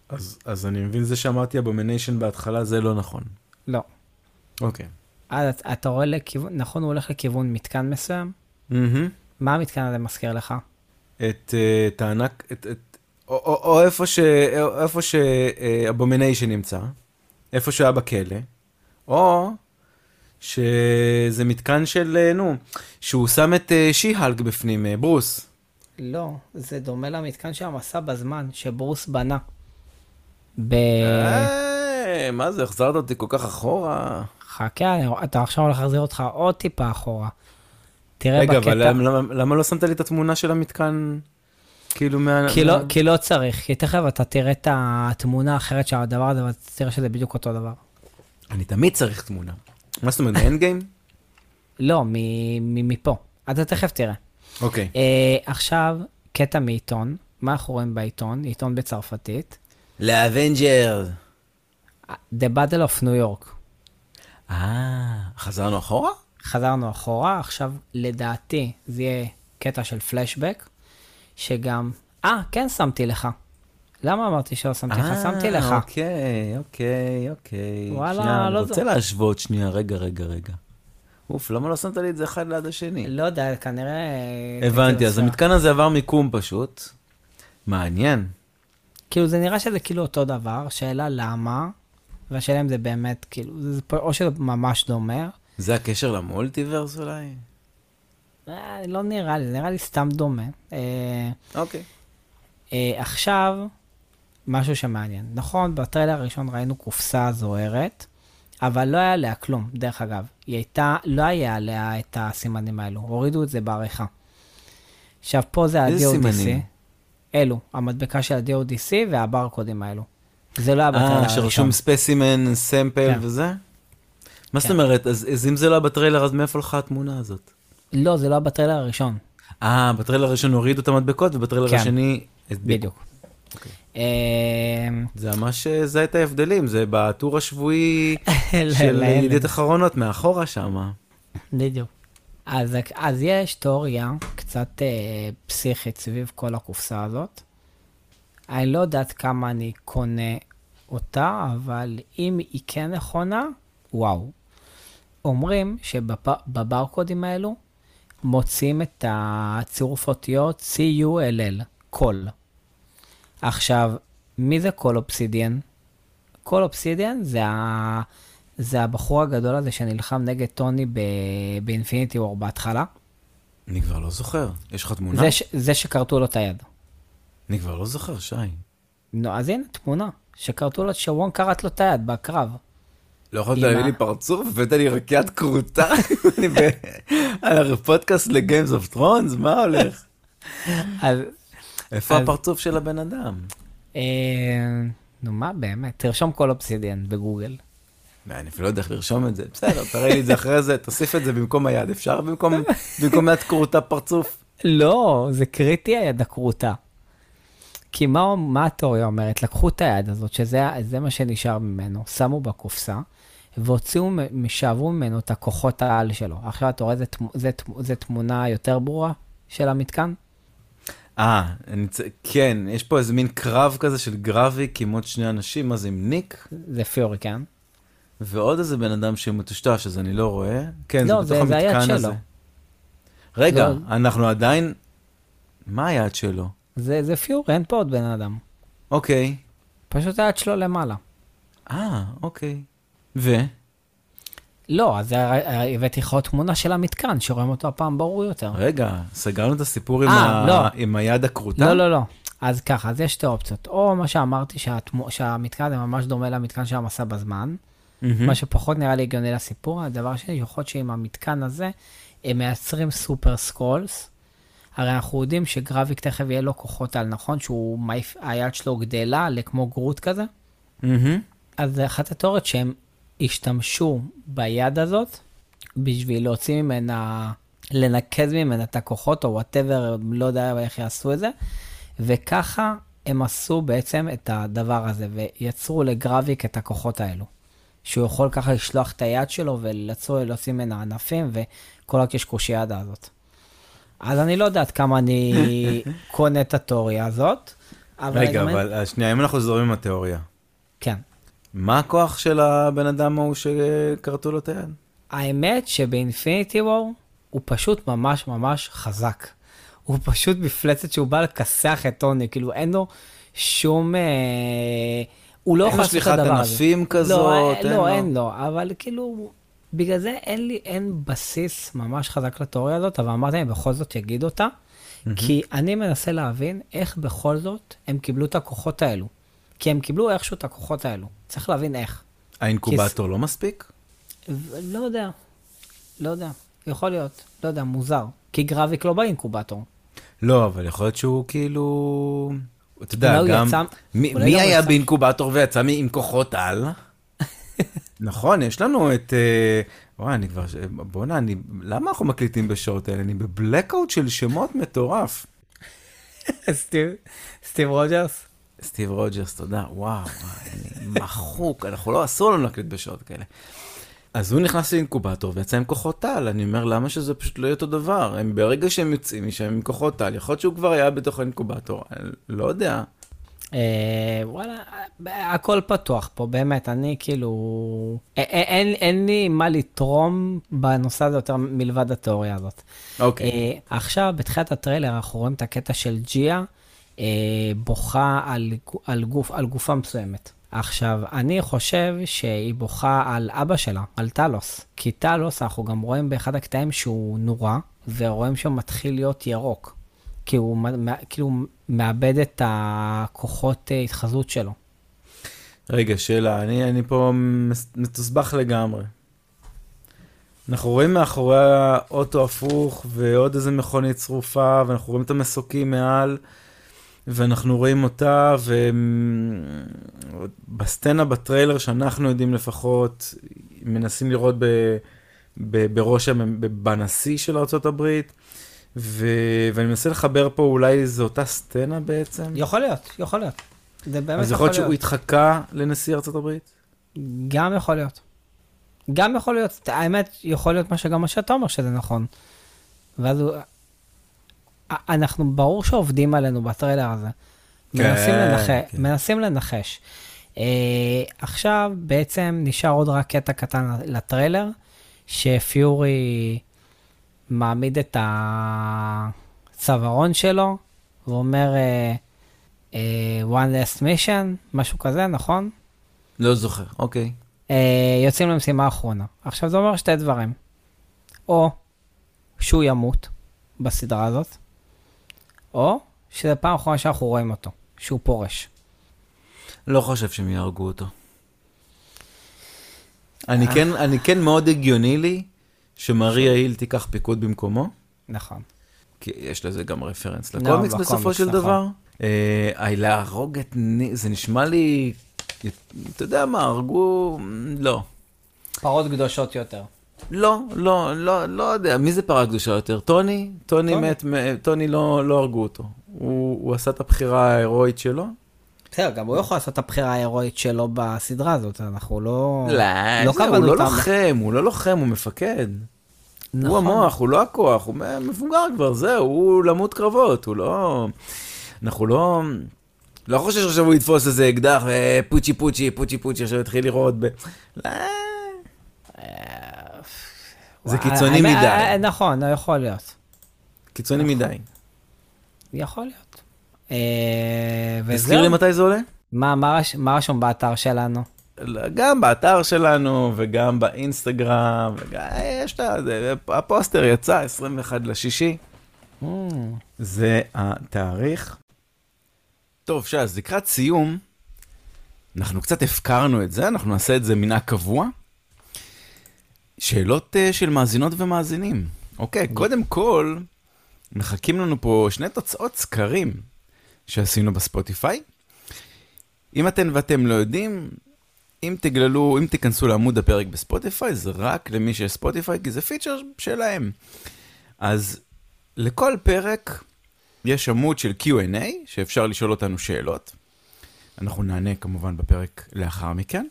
אז, אז אני מבין זה שאמרתי אבומיניישן בהתחלה, זה לא נכון. לא. אוקיי. אז את- אתה רואה לכיוון, נכון הוא הולך לכיוון מתקן מסוים? מהמם. מה המתקן הזה מזכיר לך? את, אה, את הענק, את, את, או, או, או איפה ש... או איפה שאבומיניישן נמצא, איפה שהוא היה בכלא, או שזה מתקן של, אה, נו, שהוא שם את אה, שי-הלק בפנים, אה, ברוס. לא, זה דומה למתקן שהמסע בזמן, שברוס בנה. ב... אה, מה זה, החזרת אותי כל כך אחורה. חכה, אתה עכשיו הולך להחזיר אותך עוד טיפה אחורה. תראה רגע, בקטע... אבל למה, למה, לא שמת לי את התמונה של המתקן, כאילו מה... כי לא, מה- כי לא צריך, כי תכף אתה תראה את התמונה האחרת של הדבר הזה, ואתה תראה שזה בדיוק אותו דבר. אני תמיד צריך תמונה. מה זאת אומרת, באנד גיים? לא, מפה. אתה תכף תראה. אוקיי. אה, עכשיו, קטע מעיתון. מה אנחנו רואים בעיתון? עיתון בצרפתית. לאבנג'ר. The Battle of New York. אה, חזרנו אחורה? חזרנו אחורה, עכשיו לדעתי זה יהיה קטע של פלשבק, שגם... אה, כן שמתי לך. למה אמרתי שלא שמתי לך? שמתי לך. אוקיי, אוקיי, אוקיי. וואלה, שנייה, אני לא רוצה זו- להשוות שנייה, רגע, רגע, רגע. אוף, למה לא שמת לי את זה אחד ליד השני? לא יודע, כנראה... הבנתי, אז המתקן הזה עבר מיקום פשוט. מעניין. כאילו זה נראה שזה כאילו אותו דבר, שאלה למה, והשאלה אם זה באמת, כאילו, זה או שזה ממש דומה, זה הקשר למולטיברס אולי? אה, לא נראה לי, זה נראה לי סתם דומה. אה, אוקיי. אה, עכשיו, משהו שמעניין. נכון, בטריילר הראשון ראינו קופסה זוהרת, אבל לא היה עליה כלום, דרך אגב. היא הייתה, לא היה עליה את הסימנים האלו, הורידו את זה בעריכה. עכשיו, פה זה ה-DODC. אלו, המדבקה של ה-DODC והברקודים האלו. זה לא היה בטריילר אה, הראשון. שרשום specimen, sample כן. וזה? מה זאת כן. אומרת? אז אז אם זה לא היה בטריילר, אז מאיפה לך התמונה הזאת? לא, זה לא היה בטריילר הראשון. אה, בטריילר הראשון הורידו את המדבקות, ובטריילר כן. השני... בדיוק. אוקיי. אה, זה ממש זה את ההבדלים, זה בטור השבועי <laughs> של ידיעות אחרונות מאחורה שם. בדיוק. אז, אז יש תיאוריה קצת אה, פסיכית סביב כל הקופסה הזאת. אני לא יודעת כמה אני קונה אותה, אבל אם היא כן נכונה, וואו. אומרים שבברקודים האלו מוצאים את הצירוף אותיות C-U-L-L, קול. עכשיו, מי זה קול אובסידיאן? קול אובסידיאן זה, ה... זה הבחור הגדול הזה שנלחם נגד טוני ב... באינפיניטי וור בהתחלה. אני כבר לא זוכר. יש לך תמונה? זה, ש... זה שכרתו לו את היד. אני כבר לא זוכר, שי. נו, אז הנה, תמונה. שכרתו לו, שוון כרת לו את היד בקרב. לא יכולת להביא לי פרצוף? הבאת לי רק יד כרותה? <laughs> אני ב- על הפודקאסט לגיימס אוף טרונס? מה הולך? אז, איפה הפרצוף של הבן אדם? אה, נו, מה באמת? תרשום קול אובסידיאן בגוגל. אני אפילו לא יודע איך לרשום את זה. בסדר, תראה לי את זה אחרי זה, תוסיף את זה במקום היד. אפשר <laughs> במקום יד כרותה פרצוף? לא, זה קריטי היד הכרותה. כי מה, מה התיאוריה אומרת? לקחו את היד הזאת, שזה זה מה שנשאר ממנו, שמו בקופסה, והוציאו, שאבו ממנו את הכוחות העל שלו. עכשיו אתה רואה, זה תמונה יותר ברורה של המתקן? אה, צ- כן, יש פה איזה מין קרב כזה של גרביק עם עוד שני אנשים, מה זה עם ניק? זה פיורי, כן? ועוד איזה בן אדם שמטושטש, אז אני לא רואה. כן, לא, זה בתוך זה המתקן שלו. הזה. רגע, לא. אנחנו עדיין... מה היד שלו? זה, זה פיורי, אין פה עוד בן אדם. אוקיי. פשוט היד שלו למעלה. אה, אוקיי. ו? לא, אז הבאתי לך עוד תמונה של המתקן, שרואים אותו הפעם ברור יותר. רגע, סגרנו את הסיפור עם, אה, ה... לא. עם היד הכרותה? לא, לא, לא. אז ככה, אז יש שתי אופציות. או מה שאמרתי, שהתמו, שהמתקן הזה ממש דומה למתקן של המסע בזמן, מהמם. מה שפחות נראה לי הגיוני לסיפור. הדבר השני, יכול להיות שעם המתקן הזה, הם מייצרים סופר סקרולס. הרי אנחנו יודעים שגרביק תכף יהיה לו כוחות על, נכון? שהוא היד שלו גדלה לכמו גרוט כזה. מהמם. אז זה אחת התיאוריות שהם השתמשו ביד הזאת בשביל להוציא ממנה, לנקז ממנה את הכוחות או whatever, לא יודע איך יעשו את זה, וככה הם עשו בעצם את הדבר הזה ויצרו לגרביק את הכוחות האלו. שהוא יכול ככה לשלוח את היד שלו ולהוציא ממנה ענפים וכל הקשקושיאדה הזאת. אז אני לא יודעת כמה אני <laughs> קונה את התיאוריה הזאת. אבל רגע, אין- אבל אה, שנייה, אם אנחנו זורמים עם התיאוריה, כן. מה הכוח של הבן אדם ההוא שכרתו לו את היד? האמת שבאינפיניטי וור הוא פשוט ממש ממש חזק. הוא פשוט מפלצת שהוא בא לכסח את טוני, כאילו אין לו שום... אה, הוא לא אין יכול לו לעשות את שליחת הדבר הזה. ענפים כזאת? לא, אין לא, לו? אין לו, אבל כאילו, בגלל זה אין לי, אין בסיס ממש חזק לתיאוריה הזאת, אבל אמרתי, אני בכל זאת אגיד אותה, כי אני מנסה להבין איך בכל זאת הם קיבלו את הכוחות האלו. כי הם קיבלו איכשהו את הכוחות האלו. צריך להבין איך. האינקובטור לא מספיק? לא יודע, לא יודע, יכול להיות, לא יודע, מוזר. כי גרביק לא באינקובטור. לא, אבל יכול להיות שהוא כאילו... אתה יודע, הוא גם... יצא- מי מי הוא היה יצא- באינקובטור ויצא מ- עם כוחות על? <laughs> נכון, יש לנו את... אה, וואי, אני כבר... בוא'נה, אני... למה אנחנו מקליטים בשעות האלה? אני ב blackout של שמות מטורף. <laughs> סטיב, סטיב רוג'רס? סטיב רוג'רס, תודה. וואו, אני מחוק, אנחנו לא, אסור לנו להקליט בשעות כאלה. אז הוא נכנס לאינקובטור ויצא עם כוחות על, אני אומר, למה שזה פשוט לא יהיה אותו דבר? הם ברגע שהם יוצאים משם עם כוחות על, יכול להיות שהוא כבר היה בתוך האינקובטור, אני לא יודע. אה, וואלה, הכל פתוח פה, באמת, אני כאילו... אין, אין לי מה לתרום בנושא הזה יותר מלבד התיאוריה הזאת. אוקיי. אה, עכשיו, בתחילת הטריילר, אנחנו רואים את הקטע של ג'יה בוכה על, על, גוף, על גופה מסוימת. עכשיו, אני חושב שהיא בוכה על אבא שלה, על טלוס. כי טלוס, אנחנו גם רואים באחד הקטעים שהוא נורה, ורואים שהוא מתחיל להיות ירוק. כי הוא כאילו מאבד את הכוחות אה, התחזות שלו. רגע, שאלה, אני, אני פה מתוסבך לגמרי. אנחנו רואים מאחורי האוטו הפוך ועוד איזה מכונית שרופה, ואנחנו רואים את המסוקים מעל, ואנחנו רואים אותה, ובסצנה בטריילר שאנחנו יודעים לפחות, מנסים לראות ב, ב, בראש, בנשיא של ארה"ב, ו... ואני מנסה לחבר פה, אולי זו אותה סצנה בעצם? יכול להיות, יכול להיות. זה באמת אז יכול יכול להיות להיות. שהוא התחקה לנשיא הברית? גם יכול להיות. גם יכול להיות, האמת, יכול להיות מה שגם מה שאתה אומר שזה נכון. ואז הוא... אנחנו, ברור שעובדים עלינו בטריילר הזה. מנסים, כן, לנח... כן. מנסים לנחש. Uh, עכשיו בעצם נשאר עוד רק קטע קטן לטריילר, שפיורי מעמיד את הצווארון שלו, ואומר uh, uh, one last mission, משהו כזה, נכון? לא זוכר, אוקיי. אה, יוצאים למשימה האחרונה. עכשיו זה אומר שתי דברים. או שהוא ימות בסדרה הזאת, או שזו פעם אחרונה שאנחנו רואים אותו, שהוא פורש. לא חושב שהם יהרגו אותו. אני כן, אני כן מאוד הגיוני לי שמריה היל תיקח פיקוד במקומו, נכון. כי יש לזה גם רפרנס לא, לקומיקס בקומיקס, בסופו של נכון. דבר. אה, להרוג את. זה נשמע לי... אתה יודע מה, הרגו... לא. פרות קדושות יותר. לא, לא, לא, לא יודע, מי זה פרה קדושה יותר? טוני? טוני. מת, טוני לא, לא הרגו אותו. הוא, הוא עשה את הבחירה ההירואית שלו. בסדר, גם הוא יכול לעשות את הבחירה ההירואית שלו בסדרה הזאת, אנחנו לא... לא, לא זה, הוא לא אותם. לוחם, הוא לא לוחם, הוא מפקד. הוא נכון. המוח, הוא לא הכוח, הוא מבוגר כבר, זהו, הוא למות קרבות, הוא לא... אנחנו לא... לא חושב שעכשיו הוא יתפוס איזה אקדח, אה, פוצ'י פוצ'י, פוצ'י פוצ'י, עכשיו יתחיל לראות ב... לא, זה קיצוני מדי. אה, נכון, לא יכול להיות. קיצוני נכון. מדי. יכול להיות. אה, תזכיר לי. מתי זה עולה? מה- מה רש- מה רשום באתר שלנו? גם באתר שלנו וגם באינסטגרם, וגם, אה, יש את. זה- הפוסטר יצא 21 לשישי, Mm, זה התאריך. טוב, שאז לקראת סיום, אנחנו קצת הפקרנו את זה, אנחנו נעשה את זה מנהג קבוע. שאלות uh, של מאזינות ומאזינים. אוקיי, קודם כל, מחכים לנו פה שני תוצאות סקרים שעשינו בספוטיפיי. אם אתן ואתם לא יודעים, אם תגללו, אם תיכנסו לעמוד הפרק בספוטיפיי, זה רק למי שיש ספוטיפיי, כי זה פיצ'ר שלהם. אז לכל פרק יש עמוד של Q&A, שאפשר לשאול אותנו שאלות. אנחנו נענה כמובן בפרק לאחר מכן.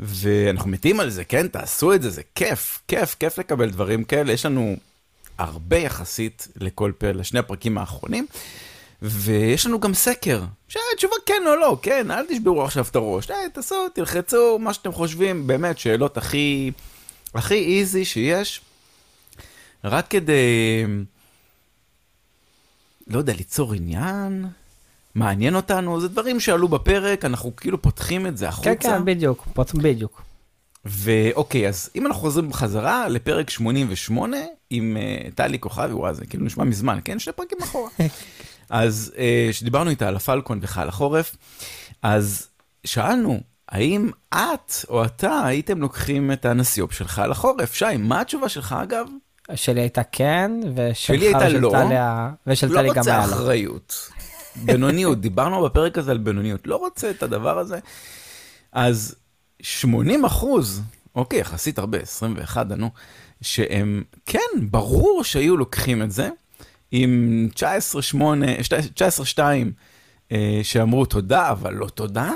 ואנחנו מתים על זה, כן? תעשו את זה, זה כיף, כיף, כיף לקבל דברים כאלה. יש לנו הרבה יחסית לכל פרק, לשני הפרקים האחרונים. ויש לנו גם סקר, שהתשובה כן או לא, כן, אל תשברו עכשיו את הראש, אה, תעשו, תלחצו, מה שאתם חושבים, באמת, שאלות הכי, הכי איזי שיש, רק כדי, לא יודע, ליצור עניין, מעניין אותנו, זה דברים שעלו בפרק, אנחנו כאילו פותחים את זה החוצה. כן, כן, בדיוק, פוט- בדיוק. ואוקיי, אז אם אנחנו חוזרים בחזרה לפרק 88 עם uh, טלי כוכבי, וואי, זה כאילו נשמע מזמן, כן? שני פרקים אחורה. <laughs> אז uh, שדיברנו איתה על הפלקון וחייל החורף, אז שאלנו, האם את או אתה הייתם לוקחים את הנסיוב של חייל החורף? שי, מה התשובה שלך אגב? שלי הייתה כן, ושלך שלי הייתה ושל לא. טלי ה- ושל טלי לא גם רוצה היה. אחריות. בינוניות, דיברנו בפרק הזה על בינוניות, לא רוצה את הדבר הזה. אז 80 אחוז, אוקיי, יחסית הרבה, 21 ענו, שהם, כן, ברור שהיו לוקחים את זה, עם 19-8, 19-2, אה, שאמרו תודה, אבל לא תודה.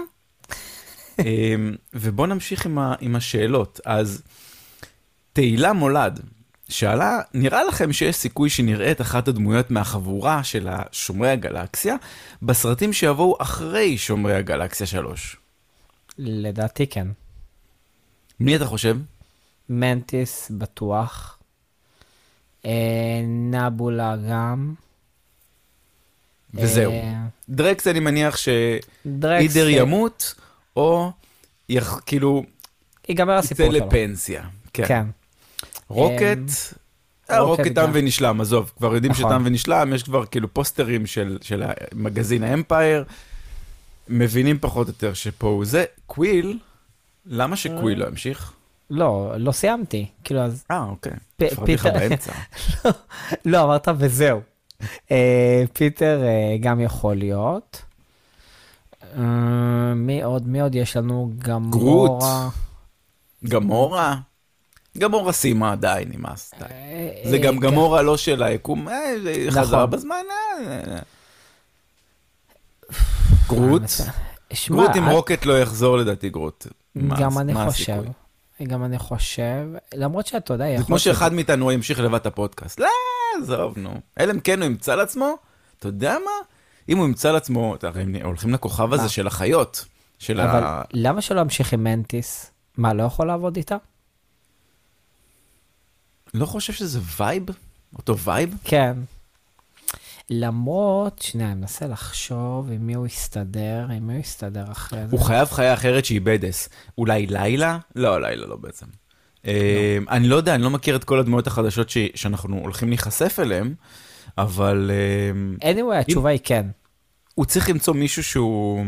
אה, ובואו נמשיך עם, ה, עם השאלות. אז תהילה מולד שאלה, נראה לכם שיש סיכוי שנראה את אחת הדמויות מהחבורה של שומרי הגלקסיה בסרטים שיבואו אחרי שומרי הגלקסיה 3? לדעתי כן. מי אתה חושב? מנטיס בטוח. אה, נבולה גם. וזהו. אה, דרקס אני מניח שאידר ימות, או יח, כאילו ייגמר יצא הסיפור שלו. לפנסיה. כן. כן. רוקט, אה, רוקט רוקט תם. ונשלם, עזוב, כבר יודעים נכון. שתם ונשלם, יש כבר כאילו פוסטרים של, של המגזין האמפייר, מבינים פחות או יותר שפה הוא זה. קוויל, למה שקוויל לא ימשיך? לא, לא סיימתי. כאילו, אז... אה, אוקיי. הפרעתי לך באמצע. <laughs> לא, אמרת וזהו. אה, פיטר אה, גם יכול להיות. אה, מי עוד? מי עוד יש לנו? גרוט. גמורה. גמורה, סיימה, די, נמאס. די. אה, זה גם כן. גמורה לא של היקום, אה, חזרה נכון. בזמן, אה, אה. גרוט, גרוט עם אה, רוקט לא יחזור לדעתי גרוט. גם אני חושב. גם אני חושב, למרות שאתה יודע, זה כמו שאחד מאיתנו ימשיך לבד את הפודקאסט. לא, עזוב, נו. אלא אם כן הוא ימצא לעצמו, אתה יודע מה? אם הוא ימצא לעצמו, הרי הם הולכים לכוכב הזה? של החיות. של אבל ה... למה שלא ימשיך עם מנטיס? מה, לא יכול לעבוד איתה? לא חושב שזה vibe? אותו vibe? כן. למרות, שנייה, אני מנסה לחשוב עם מי הוא יסתדר, עם מי הוא יסתדר אחרי זה. הוא חייב חיה אחרת שהיא badass. אולי לילה? לא, לילה לא בעצם. אה, אני לא יודע, אני לא מכיר את כל הדמויות החדשות שאנחנו הולכים להיחשף אליהן, אבל אה, anyway, התשובה היא כן. הוא צריך למצוא מישהו שהוא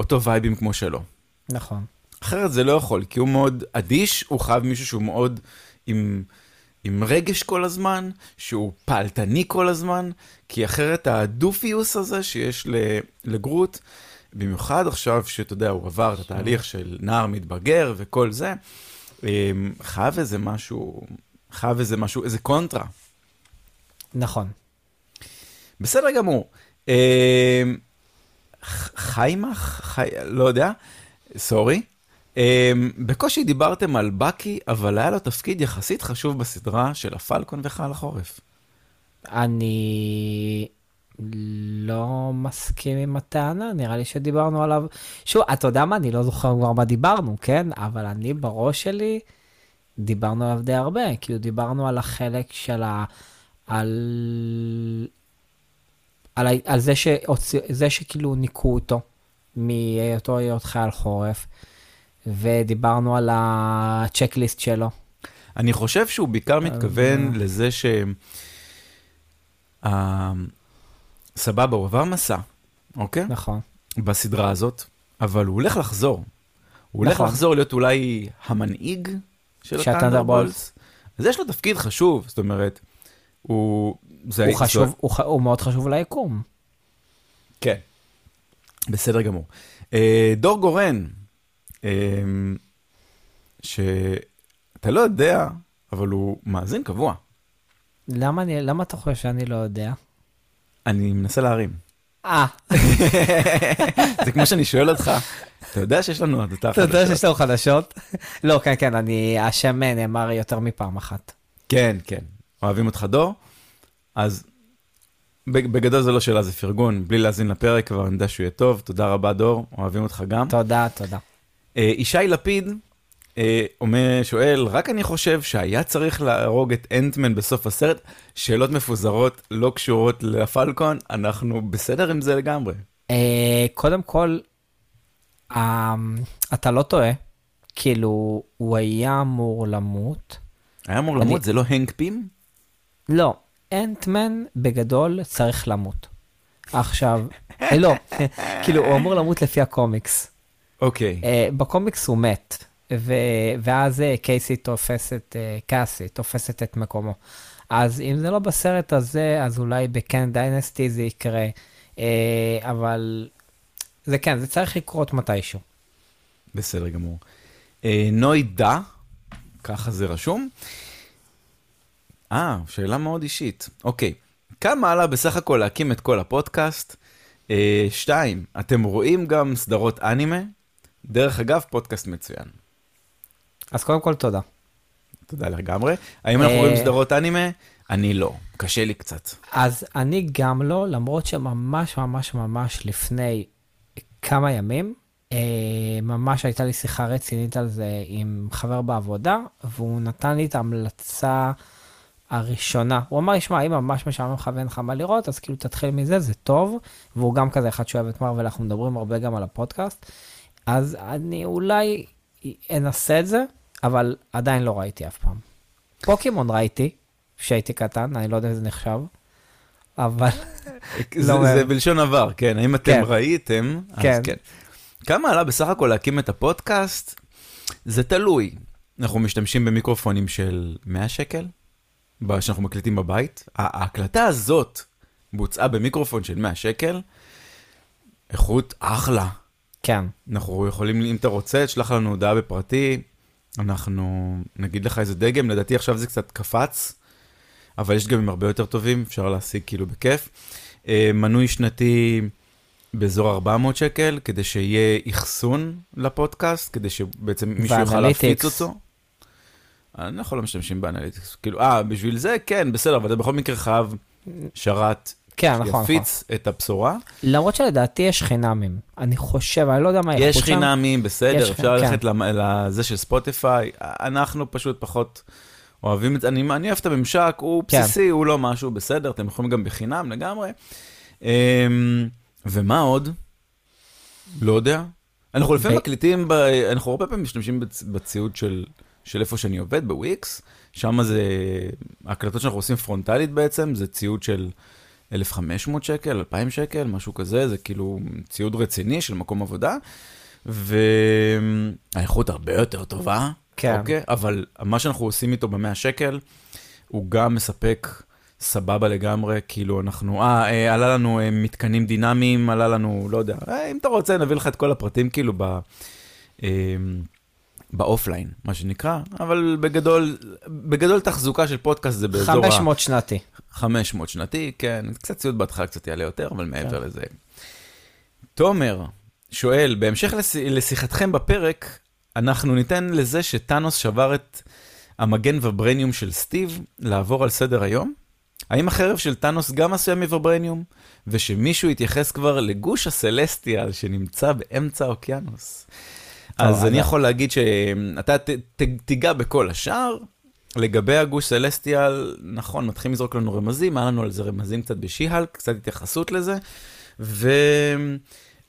אותו וייבים כמו שלו. נכון. אחרת זה לא יכול, כי הוא מאוד אדיש, הוא חייב מישהו שהוא מאוד עם, עם רגש כל הזמן, שהוא פעלתני כל הזמן, כי אחרת הדופיוס הזה שיש לגרוט, במיוחד עכשיו שאתה יודע, הוא עבר את התהליך של נער מתבגר וכל זה, אמ, חייב איזה משהו, חייב איזה משהו, איזה קונטרה. נכון. בסדר גמור. אמ, חיימך? חי... לא יודע, סורי. אמ, בקושי דיברתם על בקי, אבל היה לו תפקיד יחסית חשוב בסדרה של הפלקון וחייל החורף. אני לא מסכים עם הטענה, נראה לי שדיברנו עליו. שוב, אתה יודע מה, אני לא זוכר כבר מה דיברנו, כן? אבל אני בראש שלי, דיברנו עליו די הרבה. כאילו, דיברנו על החלק של ה... על... על. על זה, שהוציא... זה שכאילו ניקו אותו מהיותו להיות חייל חורף, ודיברנו על הצ'קליסט שלו. אני חושב שהוא בעיקר מתכוון לזה ש... אה, סבבה, הוא עבר מסע, אוקיי? נכון. בסדרה הזאת, אבל הוא הולך לחזור. הוא הולך נכון. לחזור להיות אולי המנהיג של הטנדרבולטס. אז יש לו תפקיד חשוב, זאת אומרת, הוא... זה הוא חשוב, הוא, ח... הוא מאוד חשוב ליקום. כן. בסדר גמור. אה, דור גורן, אה, שאתה לא יודע, אבל הוא מאזין קבוע. למה, אני, למה אתה חושב שאני לא יודע? אני מנסה להרים. אה, <laughs> זה כמו שאני שואל אותך, אתה יודע שיש לנו הדתה אתה יודע? שיש לנו חדשות? <laughs> לא, כן, כן, אני, השם נאמר יותר מפעם אחת. כן, כן. אוהבים אותך דור? אז בג- בגדול זה לא שאלה, זה פרגון. בלי להאזין לפרק, אבל אני יודע שהוא יהיה טוב. תודה רבה, דור. אוהבים אותך גם. תודה, תודה. אה, ישי לפיד אה, אומר, שואל, רק אני חושב שהיה צריך להרוג את אנטמן בסוף הסרט? שאלות מפוזרות, לא קשורות לפלקון, אנחנו בסדר עם זה לגמרי. אה, קודם כל, אתה לא טועה, כאילו, הוא היה אמור למות. היה אמור למות, זה לא הנק פים? לא, אנטמן בגדול צריך למות. עכשיו, לא, <laughs> כאילו, הוא אמור למות לפי הקומיקס. אוקיי. אה, בקומיקס הוא מת, ו... ואז אה, קייסי תופסת, אה, קאסי תופסת את מקומו. אז אם זה לא בסרט הזה, אז אולי בקן דיינסטי זה יקרה, אה, אבל זה כן, זה צריך לקרות מתישהו. בסדר גמור. אה, נוי דה, ככה זה רשום. אה, שאלה מאוד אישית. אוקיי, כמה עלה בסך הכל להקים את כל הפודקאסט? אה, שתיים, אתם רואים גם סדרות אנימה? דרך אגב, פודקאסט מצוין. אז קודם כל תודה. תודה לגמרי. האם אנחנו אה, רואים סדרות אנימה? אני לא, קשה לי קצת. אז אני גם לא, למרות שממש ממש ממש לפני כמה ימים, אה, ממש הייתה לי שיחה רצינית על זה עם חבר בעבודה, והוא נתן לי את ההמלצה הראשונה. הוא אמר לי, שמע, אם ממש משעמם לך ואין לך מה לראות, אז כאילו תתחיל מזה, זה טוב. והוא גם כזה אחד שאוהב את מרוויל, אנחנו מדברים הרבה גם על הפודקאסט. אז אני אולי אנסה את זה, אבל עדיין לא ראיתי אף פעם. פוקימון ראיתי, כשהייתי קטן, אני לא יודע אם זה נחשב, אבל זה, <laughs> לא, זה אה, בלשון עבר, כן. האם אתם כן. ראיתם? אז כן. כן. כמה עלה בסך הכל להקים את הפודקאסט? זה תלוי. אנחנו משתמשים במיקרופונים של 100 שקל, שאנחנו מקליטים בבית. ההקלטה הזאת בוצעה במיקרופון של 100 שקל, איכות אחלה. כן. אנחנו יכולים, אם אתה רוצה, תשלח לנו הודעה בפרטי, אנחנו נגיד לך איזה דגם, לדעתי עכשיו זה קצת קפץ, אבל יש דגמים הרבה יותר טובים, אפשר להשיג כאילו בכיף. אה, מנוי שנתי באזור 400 שקל, כדי שיהיה אחסון לפודקאסט, כדי שבעצם מישהו יוכל להפיץ אותו. אני לא משתמשים ב analytics, כאילו, אה, בשביל זה, כן, בסדר, אבל אתה בכל מקרה חייב שרת כן, נכון, נכון. שיפיץ את הבשורה. למרות שלדעתי יש חינמים. אני חושב, אני לא יודע מה יש חינמים, בסדר, אפשר כן. ללכת לזה של ספוטיפיי. אנחנו פשוט פחות אוהבים את זה. אני, אני אוהב את הממשק, הוא כן. בסיסי, הוא לא משהו, בסדר, אתם יכולים גם בחינם לגמרי. אמ, ומה עוד? לא יודע. אנחנו לפעמים מקליטים, ב... אנחנו הרבה פעמים משתמשים בציוד של, של איפה שאני עובד, בוויקס. שם זה, ההקלטות שאנחנו עושים פרונטלית בעצם, זה ציוד של 1,500 שקל, 2,000 שקל, משהו כזה, זה כאילו ציוד רציני של מקום עבודה, והאיכות הרבה יותר טובה, כן. אוקיי? אבל מה שאנחנו עושים איתו ב-100 שקל, הוא גם מספק סבבה לגמרי, כאילו אנחנו, אה, אה עלה לנו אה, מתקנים דינמיים, עלה לנו, לא יודע, אה, אם אתה רוצה נביא לך את כל הפרטים כאילו ב... אה, ב offline, מה שנקרא, אבל בגדול, בגדול תחזוקה של פודקאסט זה באזור 500 ה... שנתי. 500 שנתי, כן, קצת ציוד בהתחלה קצת יעלה יותר, אבל מעבר כן. לזה. תומר שואל, בהמשך לש... לשיחתכם בפרק, אנחנו ניתן לזה שת'אנוס שבר את המגן ויברניום של סטיב לעבור על סדר היום? האם החרב של ת'אנוס גם עשויה מוויברניום? ושמישהו יתייחס כבר לגוש ה celestial שנמצא באמצע האוקיינוס. אז אני יכול להגיד שאתה תיגע בכל השאר. לגבי הגוש סלסטיאל, נכון, מתחילים לזרוק לנו רמזים, היה לנו על זה רמזים קצת בשי-הלק, קצת התייחסות לזה.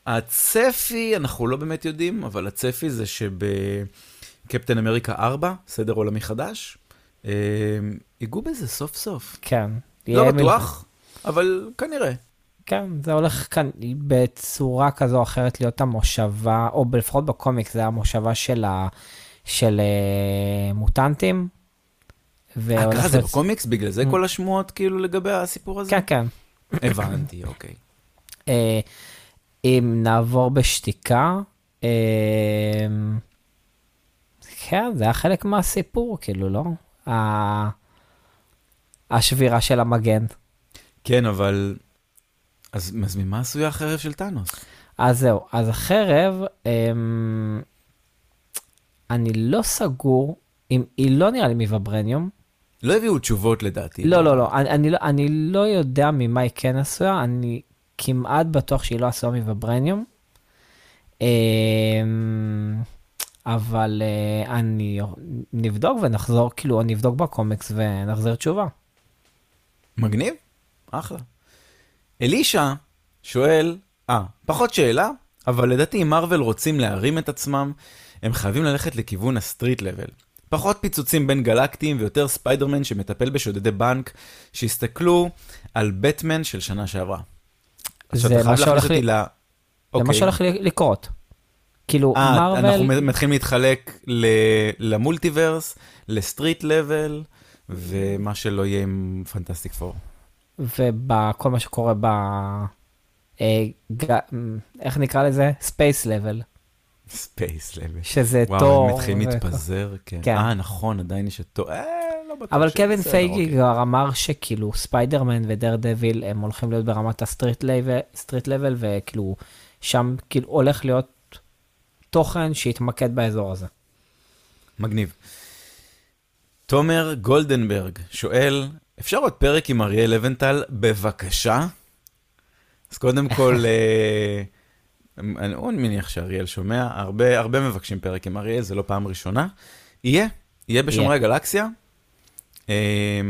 והצפי, אנחנו לא באמת יודעים, אבל הצפי זה שבקפטן אמריקה 4, סדר עולמי חדש, אה, ייגעו בזה סוף סוף. כן. לא בטוח, אבל כנראה. כן, זה הולך כאן בצורה כזו או אחרת להיות המושבה, או לפחות בקומיקס זה המושבה של, ה, של uh, מוטנטים. אה, ככה זה בקומיקס? בגלל זה כל השמועות כאילו לגבי הסיפור הזה? כן, כן. הבנתי, אוקיי. Uh, אם נעבור בשתיקה, uh, כן, זה היה חלק מהסיפור, כאילו, לא? השבירה של המגן. כן, אבל אז, אז ממה עשויה החרב של טאנוס? אז זהו, אז החרב, אמ, אני לא סגור, אם היא לא נראה לי מווברניום. לא הביאו תשובות לדעתי. לא, לא, לא, אני, אני, לא, אני לא יודע ממה היא כן עשויה, אני כמעט בטוח שהיא לא עשויה מווברניום. אמ, אבל uh, אני נבדוק ונחזור, כאילו, נבדוק בקומיקס ונחזיר תשובה. מגניב, אחלה. אלישע שואל, אה, פחות שאלה, אבל לדעתי אם מרוויל רוצים להרים את עצמם, הם חייבים ללכת לכיוון ה street level. פחות פיצוצים בין גלקטיים ויותר ספיידרמן שמטפל בשודדי בנק, שיסתכלו על בטמן של שנה שעברה. זה מה שהולך לי... ל... זה מה אוקיי. שהולך לקרות. כאילו, אה, אה, מרוויל... אנחנו מתחילים להתחלק ל... ל multiverse, ל street level, ומה שלא יהיה עם פנטסטיק פור. ובכל מה שקורה ב... אה. איך נקרא לזה? ספייס לבל. ספייס לבל. שזה וואו, תור. וואו, הם מתחילים להתפזר, כן. כן. אה, נכון, עדיין יש את תור. אה, לא בטוח אבל קווין פייגי אוקיי. כבר אמר שכאילו ספיידרמן ודרדוויל הם הולכים להיות ברמת ה street level, לבל, וכאילו שם כאילו הולך להיות תוכן שיתמקד באזור הזה. מגניב. תומר גולדנברג שואל, אפשר עוד פרק עם אריאל לבנטל, בבקשה? אז קודם <laughs> כל, אה, אני מניח שאריאל שומע, הרבה, הרבה מבקשים פרק עם אריאל, זה לא פעם ראשונה. יהיה, יהיה בשומרי הגלקסיה. אה,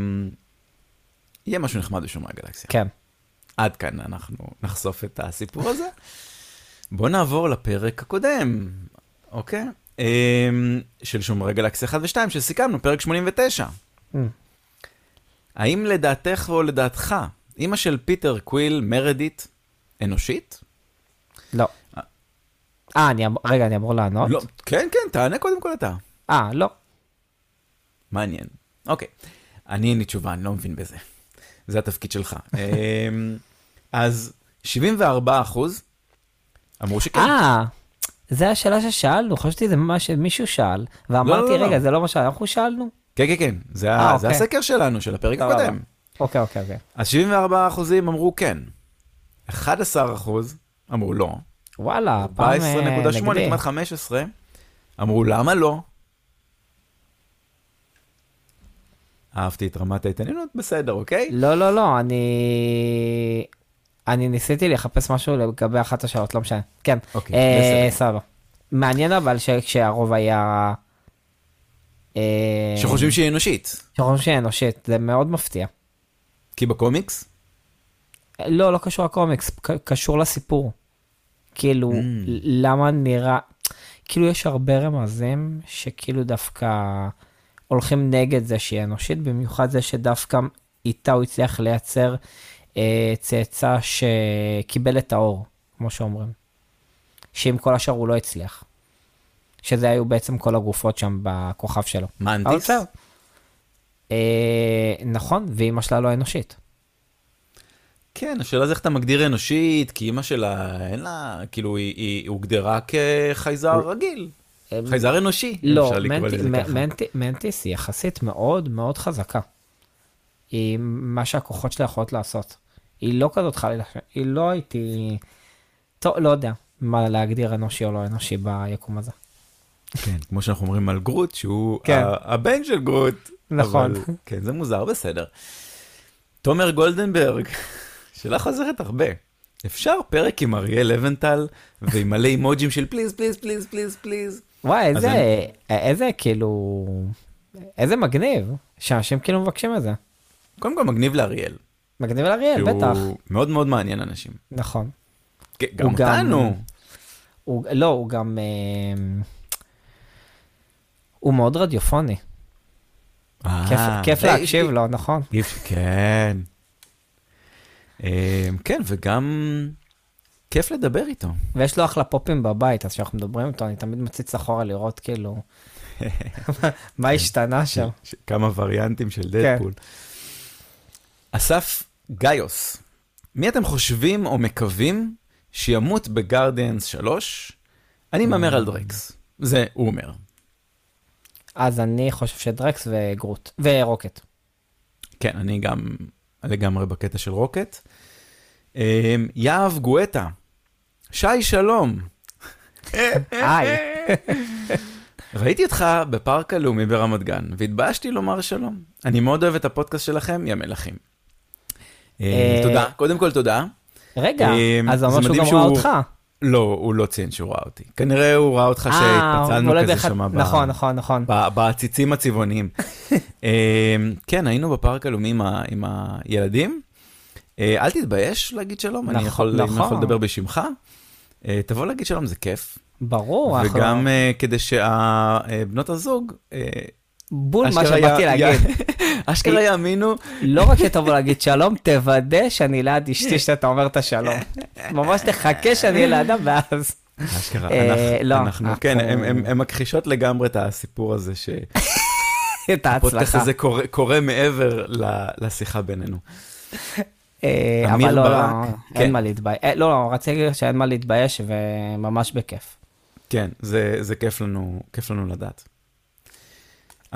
יהיה משהו נחמד בשומרי הגלקסיה. כן. עד כאן אנחנו נחשוף את הסיפור הזה. בואו נעבור לפרק הקודם, אוקיי? אה, של שומרי גלקסיה 1 ו-2, שסיכמנו, פרק 89. אממ. האם לדעתך או לדעתך, אימא של פיטר קוויל מרדית אנושית? לא. אה, אני אמור, רגע, אני אמור לענות? לא, כן, כן, תענה קודם כל אתה. אה, לא. מעניין. אוקיי. אני אין לי תשובה, אני לא מבין בזה. זה התפקיד שלך. <laughs> אמ, אז 74 אחוז אמרו שכן. אה, זה השאלה ששאלנו, חשבתי זה מה שמישהו שאל, ואמרתי, לא, לא. רגע, זה לא מה שאנחנו שאלנו? כן, כן, כן, זה, אה, ה- זה אוקיי. הסקר שלנו, של הפרק. הקודם. אוקיי, אוקיי, אוקיי. אז 74 אחוזים אמרו כן. 11 אחוז אמרו לא. וואלה, פעם אה, 14.8 נגדי. כמעט 15 אמרו למה לא. אהבתי את רמת ההתעניינות, בסדר, אוקיי? לא, לא, לא, אני... אני ניסיתי לחפש משהו לגבי אחת השאלות, לא משנה. כן, אוקיי, אה, בסדר. סבבה. מעניין אבל ש- כשהרוב היה... אה, שחושבים שהיא אנושית. שחושבים שהיא אנושית, זה מאוד מפתיע. כי בקומיקס, לא, לא קשור לקומיקס, קשור לסיפור. כאילו, Mm. למה נראה... כאילו, יש הרבה רמזים שכאילו דווקא הולכים נגד זה שהיא אנושית, במיוחד זה שדווקא איתה הוא הצליח לייצר אה, צאצא שקיבל את האור, כמו שאומרים. שעם כל השאר הוא לא הצליח. שזה היו בעצם כל הגופות שם בכוכב שלו. מנטיס. אה, נכון, ואימא שלה לא אנושית. כן, השאלה זה איך אתה מגדיר אנושית, כי אימא שלה, אין לה, כאילו, היא, הוגדרה כחייזר רגיל. חייזר אנושי, לא, אפשר לקרוא לזה ככה. מנטי- מנטיס היא יחסית מאוד מאוד חזקה. היא מה שהכוחות שלה יכולות לעשות. היא לא כזאת חלילה, היא לא הייתי... טוב, לא יודע מה להגדיר אנושי או לא אנושי ביקום הזה. כן, כמו שאנחנו אומרים על גרוט, שהוא כן. הבן של גרוט. נכון. אבל, כן, זה מוזר, בסדר. תומר גולדנברג, שאלה חוזרת הרבה. אפשר פרק עם אריאל לבנטל ועם מלא אימוג'ים של please, please, please, please, please. וואי, איזה, איזה כאילו, איזה מגניב, שאנשים כאילו מבקשים את זה. קודם כל מגניב לאריאל. מגניב לאריאל, בטח. הוא מאוד מאוד מעניין אנשים. נכון. כן, גם אותנו. הוא, לא, הוא גם... אה, הוא מאוד רדיופוני. כיף, אה, כיף זה- להקשיב לו, נכון? כן. אה, כן, וגם כיף לדבר איתו. ויש לו אחלה פופים בבית, אז כשאנחנו מדברים איתו, אני תמיד מציץ אחורה לראות כאילו, <laughs> מה השתנה שם. כמה וריאנטים של כן. דדפול. אסף גיוס, מי אתם חושבים או מקווים שימות בגרדיאנס 3? אני מהמר על דרקס. זה הוא אומר. אז אני חושב שדרקס וגרוט, ורוקט. כן, אני גם לגמרי בקטע של רוקט. אה, יהב גואטה, שי שלום, היי. ראיתי אותך בפארק הלאומי ברמת גן, והתביישתי לומר שלום. אני מאוד אוהב את הפודקאסט שלכם, יא מלכים. אה, אה, תודה, קודם כל תודה. רגע, אה, אז אומר שהוא גם ראה אותך. לא, הוא לא ציין שהוא ראה אותי. כנראה הוא ראה אותך אה, שהתפצלנו אולי כזה שם ב- נכון, נכון, נכון. בעציצים הצבעוניים. <laughs> אה, כן, היינו בפארק הלאומי עם ה- עם הילדים. אה, אל תתבייש להגיד שלום, אני נכון, יכול אני נכון. יכול לדבר בשמך. אה, תבוא להגיד שלום, זה כיף. ברור, אנחנו... וגם כדי שבנות הזוג, בול מה שבאתי להגיד. <laughs> אשכרה יאמינו, לא רק שתבוא להגיד שלום, תוודא שאני ליד אשתי שאתה אומר את השלום. <laughs> ממש תחכה שאני אהיה לידם, ואז... אשכרה, אה, אנחנו- לא, אנחנו, כן, הם מכחישות לגמרי את הסיפור הזה, <laughs> את שהפודקאסט ההצלחה. הזה קורה- מעבר ל- לשיחה בינינו. אה, אבל לא, לא, כן. אין מה להתבייש. אה, לא, לא, רציתי להגיד שאין מה להתבייש, וממש בכיף. כן, זה, זה כיף לנו, כיף לנו לדעת.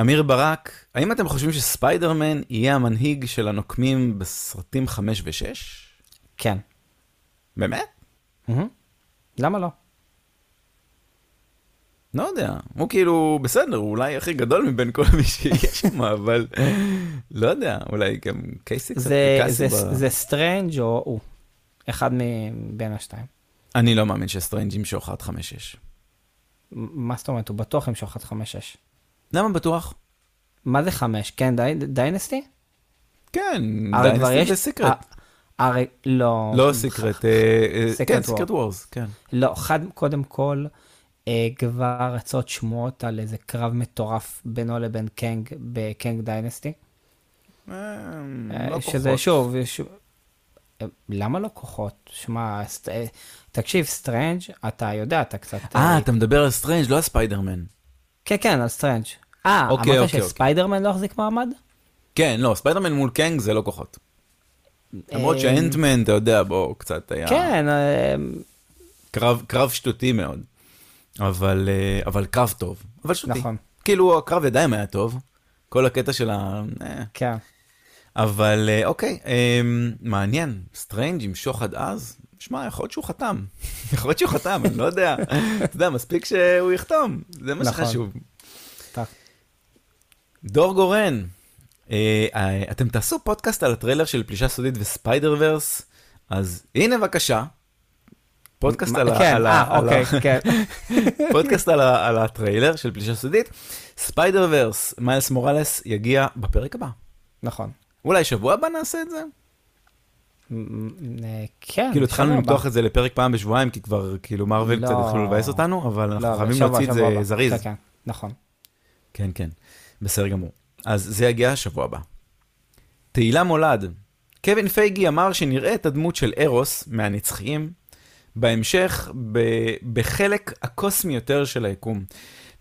אמיר ברק, האם אתם חושבים שספיידרמן יהיה המנהיג של הנוקמים בסרטים 5 ו-6? כן. באמת? מהמם. למה לא? לא יודע, הוא כאילו בסדר, הוא אולי הכי גדול מבין כל מי שיש <laughs> שם, אבל לא יודע, אולי גם קייסי קצת זה- קאסי זה- ב- זה סטרנג' או הוא. אחד מבין השתיים. אני לא מאמין שסטרנג' ימשוך עד 5-6. מ- מה זאת אומרת? הוא בטוח ימשוך עד 5-6. למה בטוח? מה זה 5? כן, Dy- Dynasty? כן, דיינסטי. זה Secret. הרי לא. לא Secret, אה, אה, כן. Secret Wars, כן. לא, חד, קודם כל, אה, כבר רצות שמועות על איזה קרב מטורף בינו לבין קנג בקנג Dynasty. לא שזה כוחות. שוב, למה לא כוחות? שמע, תקשיב, סטרנג', אתה יודע, אתה קצת... אה, אתה מדבר על סטרנג', לא על ספיידרמן. כן, כן, על סטרנג'. אה, אוקיי, אמרת אוקיי, שספיידרמן לא החזיק מעמד? כן, לא, ספיידרמן מול קנג זה לא כוחות. למרות אה, שהאנטמן, אתה יודע, בוא, קצת היה כן, אה, קרב, קרב שטותי מאוד. אבל, אה, אבל קרב טוב, אבל שוטי. נכון, כאילו, הקרב ידיים היה טוב, כל הקטע של ה... כן. אבל אוקיי, מעניין, סטרנג' ימשוך עד אז? שמע, יכול להיות שהוא חתם. <laughs> יכול להיות שהוא חתם, אני לא יודע. אתה יודע, מספיק שהוא יחתום, זה מה נכון. שחשוב. דור גורן, אה, אתם תעשו פודקאסט על הטריילר של פלישה סודית ו Spider-Verse, אז הנה בבקשה, פודקאסט על ה- כן, אה, אוקיי, כן. <laughs> פודקאסט על הטריילר של פלישה סודית. Spider-Verse, מיילס מוראלס יגיע בפרק הבא. נכון. אולי שבוע הבא נעשה את זה? אה, כן. כאילו התחלנו למתוח. את זה לפרק פעם בשבועיים, כי כבר כאילו מרוויל לא. קצת התחילו לבאס אותנו, אבל אנחנו לא, חייבים להוציא את זה. זריז. כן, כן, נכון. כן, כן, בסדר גמור. אז זה יגיע השבוע הבא. תהילה מולד, קווין פייגי אמר שנראה את הדמות של ארוס מהנצחיים בהמשך ב- בחלק הקוסמי יותר של היקום.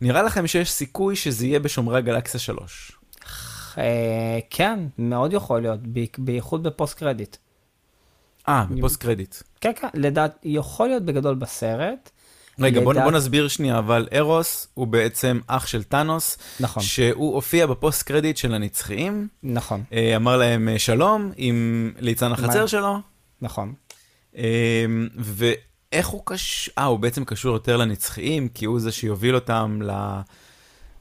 נראה לכם שיש סיכוי שזה יהיה בשומרי הגלקסיה 3. אה, כן, מאוד יכול להיות, בייחוד ב post credit. אה, ב post credit. כן, כן, לדעת, יכול להיות בגדול בסרט. רגע, בוא, לדעת- בוא נסביר שנייה, אבל ארוס הוא בעצם אח של טאנוס, נכון, שהוא הופיע ב post credit של הנצחיים, נכון, אה, אמר להם אה, שלום עם ליצן החצר מה? שלו, נכון. אה, ואיך הוא קשור, אה, הוא בעצם קשור יותר לנצחיים, כי הוא זה שיוביל אותם ל...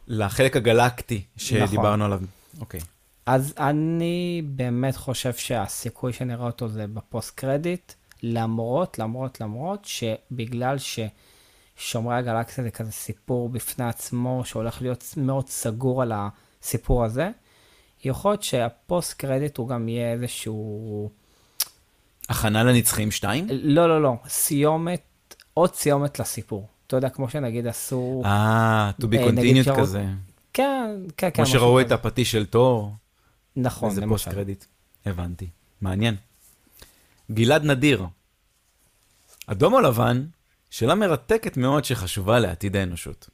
לחלק הגלקטי שדיברנו נכון. עליו. אוקיי. אז אני באמת חושב שהסיכוי שנראה אותו זה בפוסט קרדיט, למרות, למרות, למרות שבגלל ששומרי הגלקסיה זה כזה סיפור בפני עצמו, שהולך להיות מאוד סגור על הסיפור הזה, יכול להיות שהפוסט קרדיט הוא גם יהיה איזשהו... הכנה לנצחיים 2? לא, לא, לא, סיומת, עוד סיומת לסיפור. אתה יודע, כמו שנגיד עשו... אה, to be אה, continued כזה. כן, כן, כן. כמו שראו את. הפטיש של תור. נכון, איזה למשל. פוסט קרדיט. הבנתי. מעניין. גלעד נדיר. אדום או לבן? שאלה מרתקת מאוד שחשובה לעתיד האנושות.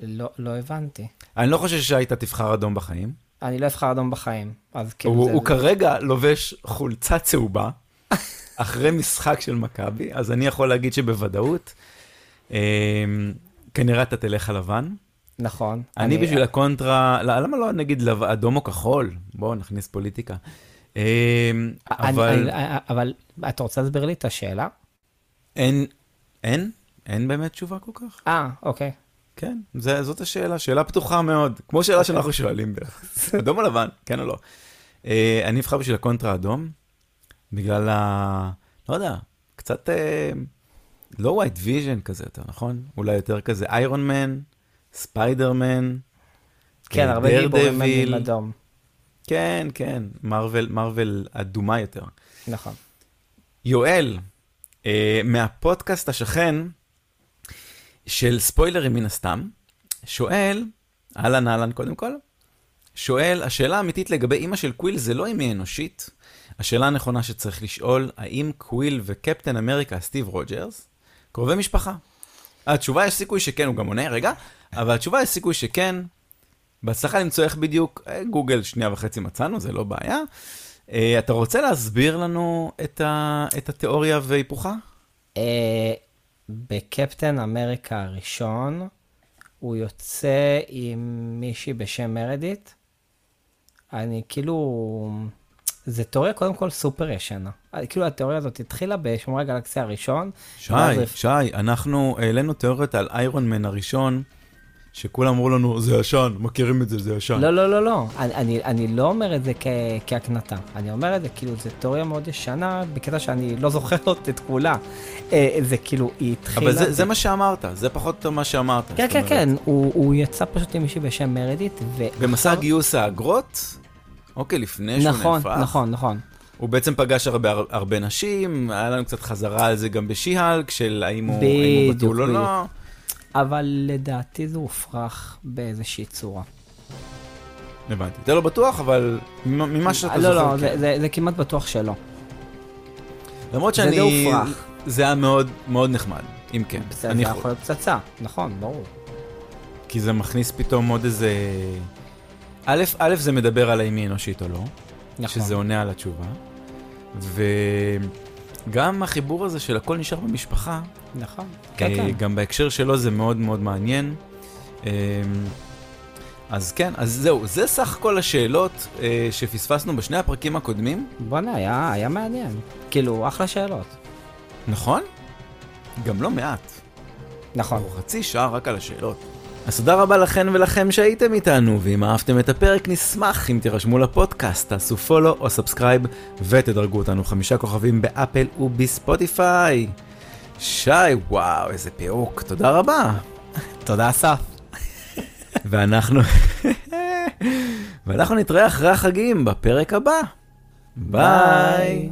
לא, לא הבנתי. אני לא חושב שהיית תבחר אדום בחיים. אני לא אבחר אדום בחיים, אז כאילו הוא, זה... הוא כרגע לובש חולצה צהובה, <laughs> אחרי משחק של מכבי, אז אני יכול להגיד שבוודאות, אה, כנראה אתה תלך על לבן. נכון. אני בשביל הקונטרה, לא, למה לא נגיד לב- אדום או כחול? בואו נכניס פוליטיקה. אני- אבל אני- אבל אתה רוצה להסביר לי את השאלה? אין, אין, אין באמת תשובה כל כך. אה, אוקיי. כן, זה, זאת השאלה, שאלה פתוחה מאוד, כמו שאלה שאנחנו שואלים בערך. <laughs> אדום או לבן, כן או לא? אה, אני אבחר בשביל הקונטרה אדום, בגלל ה... לא יודע, קצת אה, לא White Vision כזה יותר, נכון? אולי יותר כזה איירון מן, ספיידר מן, כן, אה, הרבה גיבורים עם. אדום. כן, כן, מרוויל, מרוויל אדומה יותר. נכון. יואל, אה, מהפודקאסט השכן של ספוילרים מן הסתם, שואל, אהלן אהלן קודם כל, שואל, השאלה האמיתית לגבי אימא של קוויל זה לא אם היא אנושית, השאלה הנכונה שצריך לשאול, האם קוויל וקפטן אמריקה, סטיב רוג'רס, קרובי משפחה? התשובה יש סיכוי שכן, הוא גם עונה, רגע, אבל התשובה יש סיכוי שכן. בהצלחה למצוא איך בדיוק, אה, גוגל שנייה וחצי מצאנו, זה לא בעיה. אה, אתה רוצה להסביר לנו את, ה, את התיאוריה והיפוכה? אה, בקפטן אמריקה הראשון, הוא יוצא עם מישהי בשם מרדיט. אני כאילו... זה תיאוריה קודם כל סופר ישנה. כאילו התיאוריה הזאת התחילה בשומרי הגלקסיה הראשון. שי, שי, אנחנו העלינו תיאוריות על איירון מן הראשון, שכולם אמרו לנו, זה ישן, מכירים את זה, זה ישן. לא, לא, לא, לא. אני, אני, אני לא אומר את זה כ, כהקנטה. אני אומר את זה כאילו, זו תיאוריה מאוד ישנה, בקטע שאני לא זוכר עוד <laughs> את כולה. אה, זה כאילו, היא התחילה... אבל זה, זה מה שאמרת, זה פחות או יותר מה שאמרת. כן, כן, אומרת, כן, הוא, הוא יצא פשוט עם מישהי בשם מרדיט, ו... במסע גיוס האגרות, אוקיי, לפני שהוא נכון, נהפך, נכון, נכון. הוא בעצם פגש הרבה, הרבה נשים, היה לנו קצת חזרה על זה גם בשיהלק, של האם הוא, בתול או לא. אבל לדעתי זה הופרך באיזושהי צורה. הבנתי. אתה לא בטוח, אבל ממה ממה שאתה לא, זוכר, לא, כן. זה, זה, זה כמעט בטוח שלא. למרות זה שאני... די הופרך. זה היה מאוד מאוד נחמד, אם כן. זה, זה אני יכול להיות פצצה, נכון, ברור. כי זה מכניס פתאום עוד איזה... א', א', זה מדבר על האם היא אנושית או לא, נכון. שזה עונה על התשובה. גם החיבור הזה של הכל נשאר במשפחה, נכון. אה, כן, כן. גם בהקשר שלו זה מאוד מאוד מעניין. אה, אז כן, אז זהו, זה סך כל השאלות אה, שפספסנו בשני הפרקים הקודמים, בוא'נה, היה, היה מעניין. כאילו, אחלה שאלות. נכון? גם לא מעט. נכון. חצי שעה רק על השאלות. אז תודה רבה לכן ולכם שהייתם איתנו, ואם אהבתם את הפרק נשמח אם תירשמו לפודקאסט, תעשו follow או subscribe ותדרגו אותנו חמישה כוכבים באפל ובספוטיפיי. שי, וואו, איזה פירוק, תודה רבה. תודה, אסף. ואנחנו... ואנחנו נתראה אחרי החגים בפרק הבא. ביי.